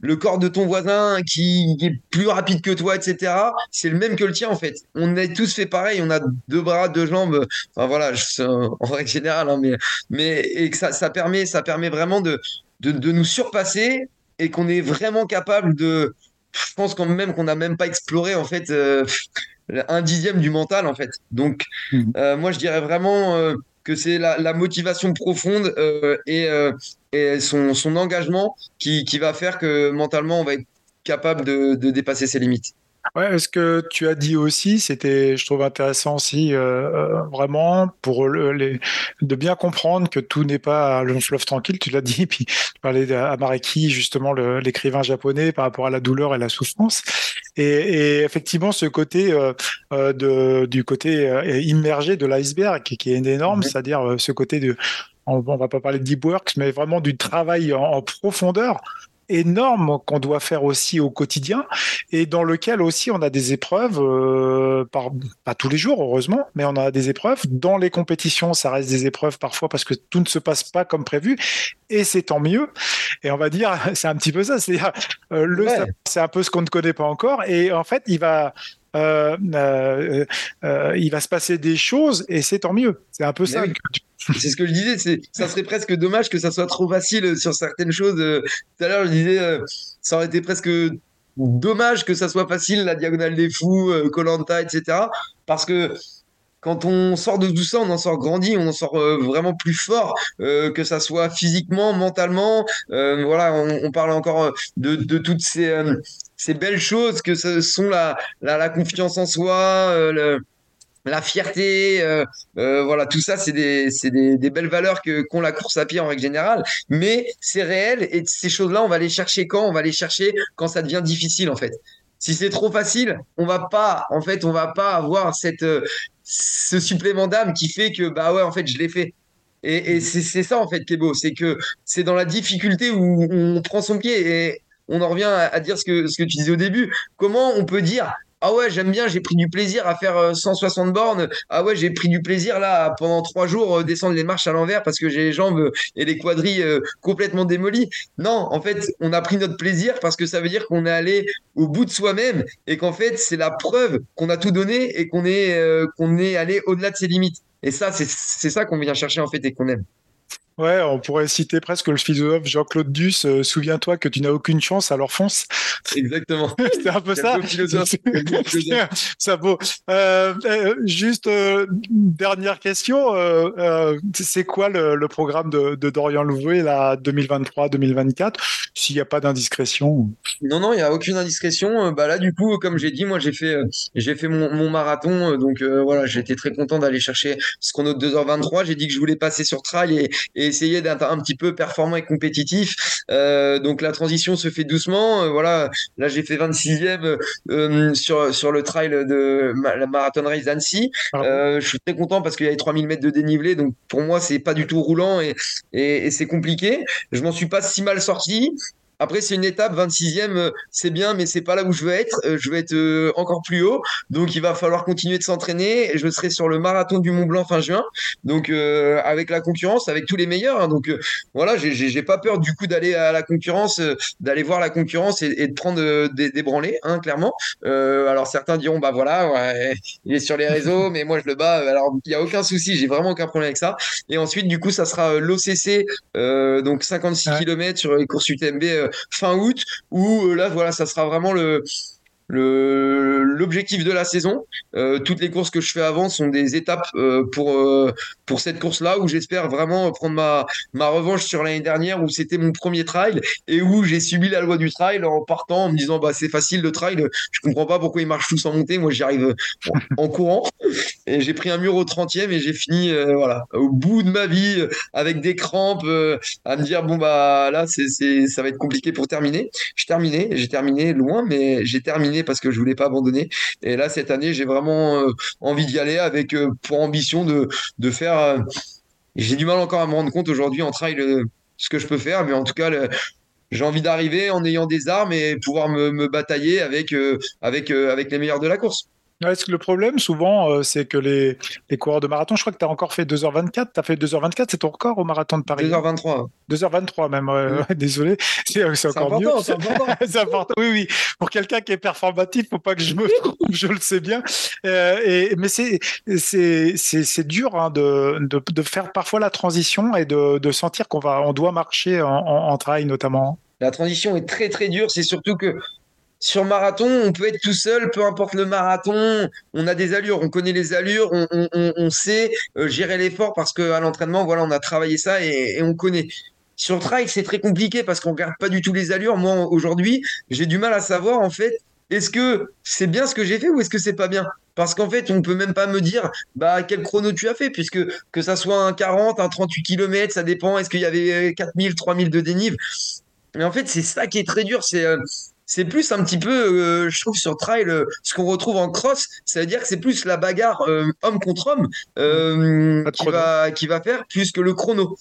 le corps de ton voisin qui est plus rapide que toi, etc., c'est le même que le tien en fait. On est tous fait pareil, on a deux bras, deux jambes, enfin voilà, en règle générale, hein, mais, mais et que ça, ça, permet, ça permet vraiment de, de, de nous surpasser et qu'on est vraiment capable de. Je pense quand même qu'on n'a même pas exploré en fait euh, un dixième du mental en fait. Donc, mmh. euh, moi je dirais vraiment. Euh, que c'est la, motivation profonde euh, et, euh, et son, son, engagement qui, qui, va faire que mentalement, on va être capable de, de dépasser ses limites. Ouais, ce que tu as dit aussi, c'était, je trouve intéressant aussi, euh, vraiment pour les, de bien comprendre que tout n'est pas long fleuve tranquille. Tu l'as dit, puis tu parlais d'Amareki, justement l'écrivain japonais, par rapport à la douleur et la souffrance. Et, et effectivement, ce côté euh, euh de, du côté euh, immergé de l'iceberg, qui, qui, est énorme, mm-hmm. c'est-à-dire euh, ce côté de, on, on, va pas parler de deep works, mais vraiment du travail en, en profondeur énorme qu'on doit faire aussi au quotidien et dans lequel aussi on a des épreuves, euh, par, pas tous les jours heureusement, mais on a des épreuves. Dans les compétitions, ça reste des épreuves parfois parce que tout ne se passe pas comme prévu et c'est tant mieux. Et on va dire, c'est un petit peu ça, c'est euh, le, c'est un peu ce qu'on ne connaît pas encore et en fait il va euh, euh, euh, il va se passer des choses et c'est tant mieux. C'est un peu ça. C'est ce que je disais, c'est, ça serait presque dommage que ça soit trop facile sur certaines choses. Tout à l'heure, je disais, ça aurait été presque dommage que ça soit facile, la diagonale des fous, Colanta, etc. Parce que quand on sort de tout ça, on en sort grandi, on en sort vraiment plus fort, que ça soit physiquement, mentalement. voilà, on, parle encore de, de toutes ces, ces belles choses que ce sont la, la, confiance en soi, euh, la fierté, euh, euh, voilà, tout ça, c'est des, des, des, belles valeurs que qu'ont la course à pied en règle générale. Mais c'est réel et ces choses-là, on va les chercher quand? On va les chercher quand ça devient difficile, en fait. Si c'est trop facile, on va pas, en fait, on va pas avoir cette, ce supplément d'âme qui fait que, bah ouais, en fait, je l'ai fait. Et, et c'est ça, en fait, qui est beau. C'est que c'est dans la difficulté où on prend son pied. Et on en revient à, dire ce que, ce tu disais au début. Comment on peut dire ah ouais, j'aime bien, j'ai pris du plaisir à faire 160 bornes. Ah ouais, j'ai pris du plaisir là pendant trois jours descendre les marches à l'envers parce que j'ai les jambes et les quadrilles complètement démolies. Non, en fait, on a pris notre plaisir parce que ça veut dire qu'on est allé au bout de soi-même et qu'en fait, c'est la preuve qu'on a tout donné et qu'on est, qu'on est allé au-delà de ses limites. Et ça, c'est ça qu'on vient chercher en fait et qu'on aime. Ouais, on pourrait citer presque le philosophe Jean-Claude Duss. Euh, souviens-toi que tu n'as aucune chance, alors fonce. Exactement. c'est un peu ça. ça vaut. Euh, euh, juste dernière question. c'est quoi le, programme de, Dorian Louvet là 2023-2024 S'il n'y a pas d'indiscrétion. Non, non, il n'y a aucune indiscrétion. Bah là, du coup, comme j'ai dit, moi, j'ai fait, j'ai fait mon, marathon. Donc voilà, été très content d'aller chercher ce chrono de 2h23. J'ai dit que je voulais passer sur trail et essayer d'être un petit peu performant et compétitif. Euh, donc la transition se fait doucement. Euh, voilà, là j'ai fait 26e euh, sur sur le trail de la marathon race d'Annecy. je suis très content parce qu'il y avait 3000 mètres de dénivelé, donc pour moi c'est pas du tout roulant et, et, et c'est compliqué. Je m'en suis pas si mal sorti. Après, c'est une étape, 26e, euh, c'est bien, mais c'est pas là où je veux être. Euh, je veux être euh, encore plus haut. Donc, il va falloir continuer de s'entraîner. Je serai sur le marathon du Mont Blanc fin juin. Donc, avec la concurrence, avec tous les meilleurs. Hein. Donc, voilà, j'ai pas peur du coup d'aller à la concurrence, d'aller voir la concurrence et, de prendre des, des branlés, hein, clairement. alors, certains diront, bah voilà, il est sur les réseaux, mais moi, je le bats. Alors, il n'y a aucun souci. J'ai vraiment aucun problème avec ça. Et ensuite, du coup, ça sera l'OCC, donc 56 km sur les courses UTMB fin août, où euh, là, voilà, ça sera vraiment le l'objectif de la saison. Euh, toutes les courses que je fais avant sont des étapes euh, pour euh, pour cette course-là où j'espère vraiment prendre ma ma revanche sur l'année dernière où c'était mon premier trail et où j'ai subi la loi du trail en partant en me disant bah c'est facile le trail, je comprends pas pourquoi ils marchent tous en montée, moi j'y arrive en, courant et j'ai pris un mur au 30e et j'ai fini voilà au bout de ma vie avec des crampes à me dire bon bah là c'est ça va être compliqué pour terminer. J'ai terminé, j'ai terminé loin mais j'ai terminé parce que je voulais pas abandonner. Et là, cette année, j'ai vraiment euh, envie d'y aller avec euh, pour ambition de, faire. Euh, j'ai du mal encore à me rendre compte aujourd'hui en trail ce que je peux faire, mais en tout cas, j'ai envie d'arriver en ayant des armes et pouvoir me, batailler avec, avec, avec les meilleurs de la course. Est-ce que le problème, souvent, euh, c'est que les, les, coureurs de marathon, je crois que tu as encore fait 2h24. Tu as fait 2h24, c'est ton record au marathon de Paris 2h23. 2h23 même, désolé. C'est encore mieux. C'est important. important. Oui, oui. Pour quelqu'un qui est performatif, faut pas que je me trompe, je le sais bien. Euh, et, mais c'est dur hein, de, de, de, faire parfois la transition et de, de sentir qu'on va on doit marcher en, en, en trail notamment. La transition est très très dure. C'est surtout que sur marathon, on peut être tout seul, peu importe le marathon. On a des allures, on connaît les allures, on, sait euh, gérer l'effort parce qu'à l'entraînement, voilà, on a travaillé ça et, on connaît. Sur trail, c'est très compliqué parce qu'on regarde pas du tout les allures. Moi, aujourd'hui, j'ai du mal à savoir en fait. Est-ce que c'est bien ce que j'ai fait ou est-ce que c'est pas bien? Parce qu'en fait, on peut même pas me dire bah quel chrono tu as fait puisque que ça soit un 40, un 38 km, ça dépend. Est-ce qu'il y avait 4000, 3000 de dénive Mais en fait, c'est ça qui est très dur. C'est euh, c'est plus un petit peu, euh, je trouve, sur trail, euh, ce qu'on retrouve en cross, c'est-à-dire que c'est plus la bagarre euh, homme contre homme qui, va, qui va faire plus que le chrono.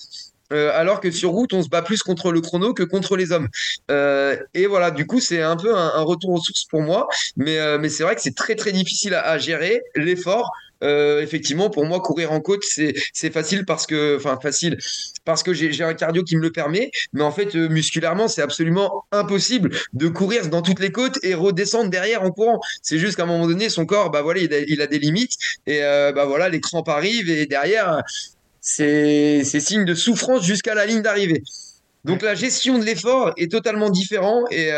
alors que sur route, on se bat plus contre le chrono que contre les hommes. et voilà, du coup, c'est un peu un, retour aux sources pour moi, mais, mais c'est vrai que c'est très très difficile à gérer l'effort, euh, effectivement, pour moi, courir en côte, c'est facile parce que, enfin, facile parce que j'ai un cardio qui me le permet. Mais en fait, euh, musculairement, c'est absolument impossible de courir dans toutes les côtes et redescendre derrière en courant. C'est juste qu'à un moment donné, son corps, bah voilà, il a, des limites et euh, bah voilà, les crampes arrivent et derrière, c'est signe de souffrance jusqu'à la ligne d'arrivée. Donc la gestion de l'effort est totalement différent et,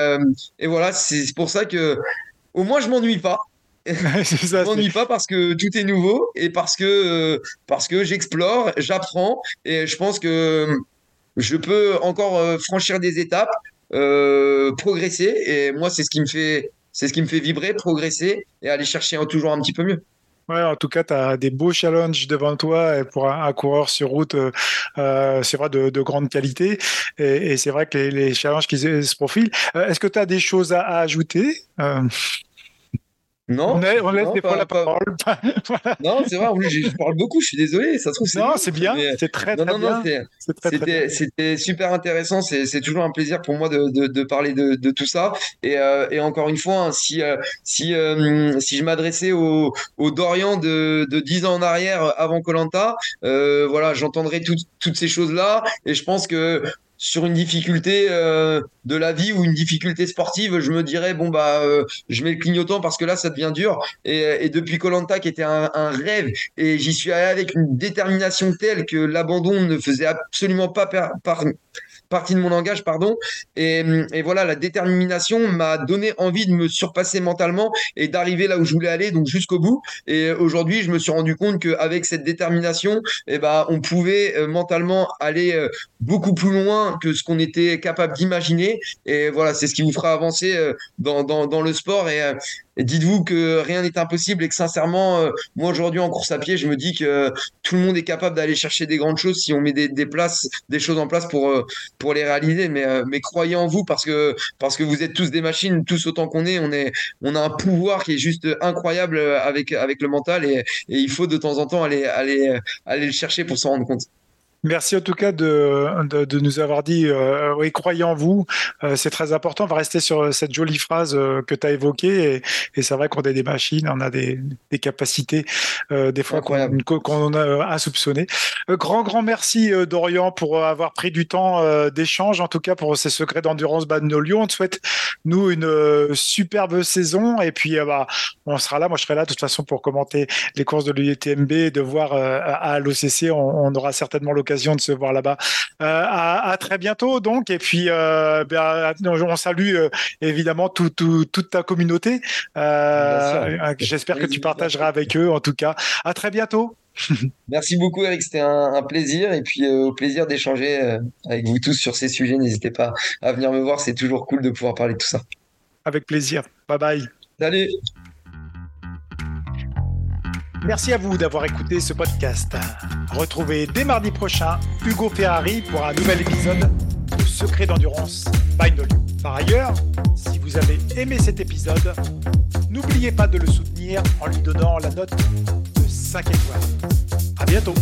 et voilà, c'est pour ça que au moins je m'ennuie pas. Je m'ennuie pas parce que tout est nouveau et parce que, parce que j'explore, j'apprends et je pense que je peux encore euh, franchir des étapes, euh, progresser et moi c'est ce qui me fait c'est ce qui me fait vibrer, progresser et aller chercher toujours un petit peu mieux. Ouais, en tout cas, tu as des beaux challenges devant toi et pour un, coureur sur route, euh, c'est vrai, de, grande qualité. Et, c'est vrai que les, challenges qui se, profilent. Est-ce que tu as des choses à, ajouter Non, on, laisse des fois la parole. non, c'est vrai, je, parle beaucoup, je suis désolé, ça se trouve. Non, c'est bien, c'est très, très non, bien. C'était super intéressant, c'est toujours un plaisir pour moi de, de, de parler de, de, tout ça. Et, euh, et encore une fois, hein, si, euh, si, euh, si je m'adressais au, au, Dorian de, de 10 ans en arrière avant Colanta, voilà, j'entendrais toutes ces choses-là. Et je pense que sur une difficulté euh, de la vie ou une difficulté sportive, je me dirais bon bah euh, je mets le clignotant parce que là ça devient dur. Et, depuis Colanta qui était un, un, rêve et j'y suis allé avec une détermination telle que l'abandon ne faisait absolument pas par, partie de mon langage, pardon. Et, voilà, la détermination m'a donné envie de me surpasser mentalement et d'arriver là où je voulais aller, donc jusqu'au bout. Et aujourd'hui, je me suis rendu compte qu'avec cette détermination, eh ben, on pouvait euh, mentalement aller euh, beaucoup plus loin que ce qu'on était capable d'imaginer. Et voilà, c'est ce qui vous fera avancer euh, dans le sport. Et, dites-vous que rien n'est impossible et que sincèrement, euh, moi aujourd'hui en course à pied, je me dis que tout le monde est capable d'aller chercher des grandes choses si on met des, places, des choses en place pour, euh, les réaliser. Mais, euh, croyez en vous parce que, vous êtes tous des machines, tous autant qu'on est. On, a un pouvoir qui est juste incroyable avec, le mental et, il faut de temps en temps aller, aller, aller le chercher pour s'en rendre compte. Merci en tout cas de, de, nous avoir dit euh, oui, croyez en vous. Euh, c'est très important. On va rester sur cette jolie phrase euh, que tu as évoquée. Et, et c'est vrai qu'on a des machines, on a des, des capacités, des fois qu'on a insoupçonnées. grand, grand merci Dorian pour avoir pris du temps d'échange, en tout cas pour ces secrets d'endurance bas de nos Lyon. On te souhaite, nous, une superbe saison. Et puis, bah, on sera là. Moi, je serai là de toute façon pour commenter les courses de l'UTMB, de voir à l'OCC. On, on aura certainement l'occasion de se voir là-bas. Euh, à, très bientôt donc et puis euh, ben, on salue euh, évidemment toute ta communauté. J'espère que tu partageras avec eux en tout cas. À très bientôt. Merci beaucoup Eric, c'était un, plaisir et puis au plaisir d'échanger avec vous tous sur ces sujets. N'hésitez pas à venir me voir, c'est toujours cool de pouvoir parler de tout ça. Avec plaisir. Bye bye. Salut. Merci à vous d'avoir écouté ce podcast. Retrouvez dès mardi prochain Hugo Ferrari pour un nouvel épisode de Secret d'endurance by Nolio. Par ailleurs, si vous avez aimé cet épisode, n'oubliez pas de le soutenir en lui donnant la note de 5 étoiles. À bientôt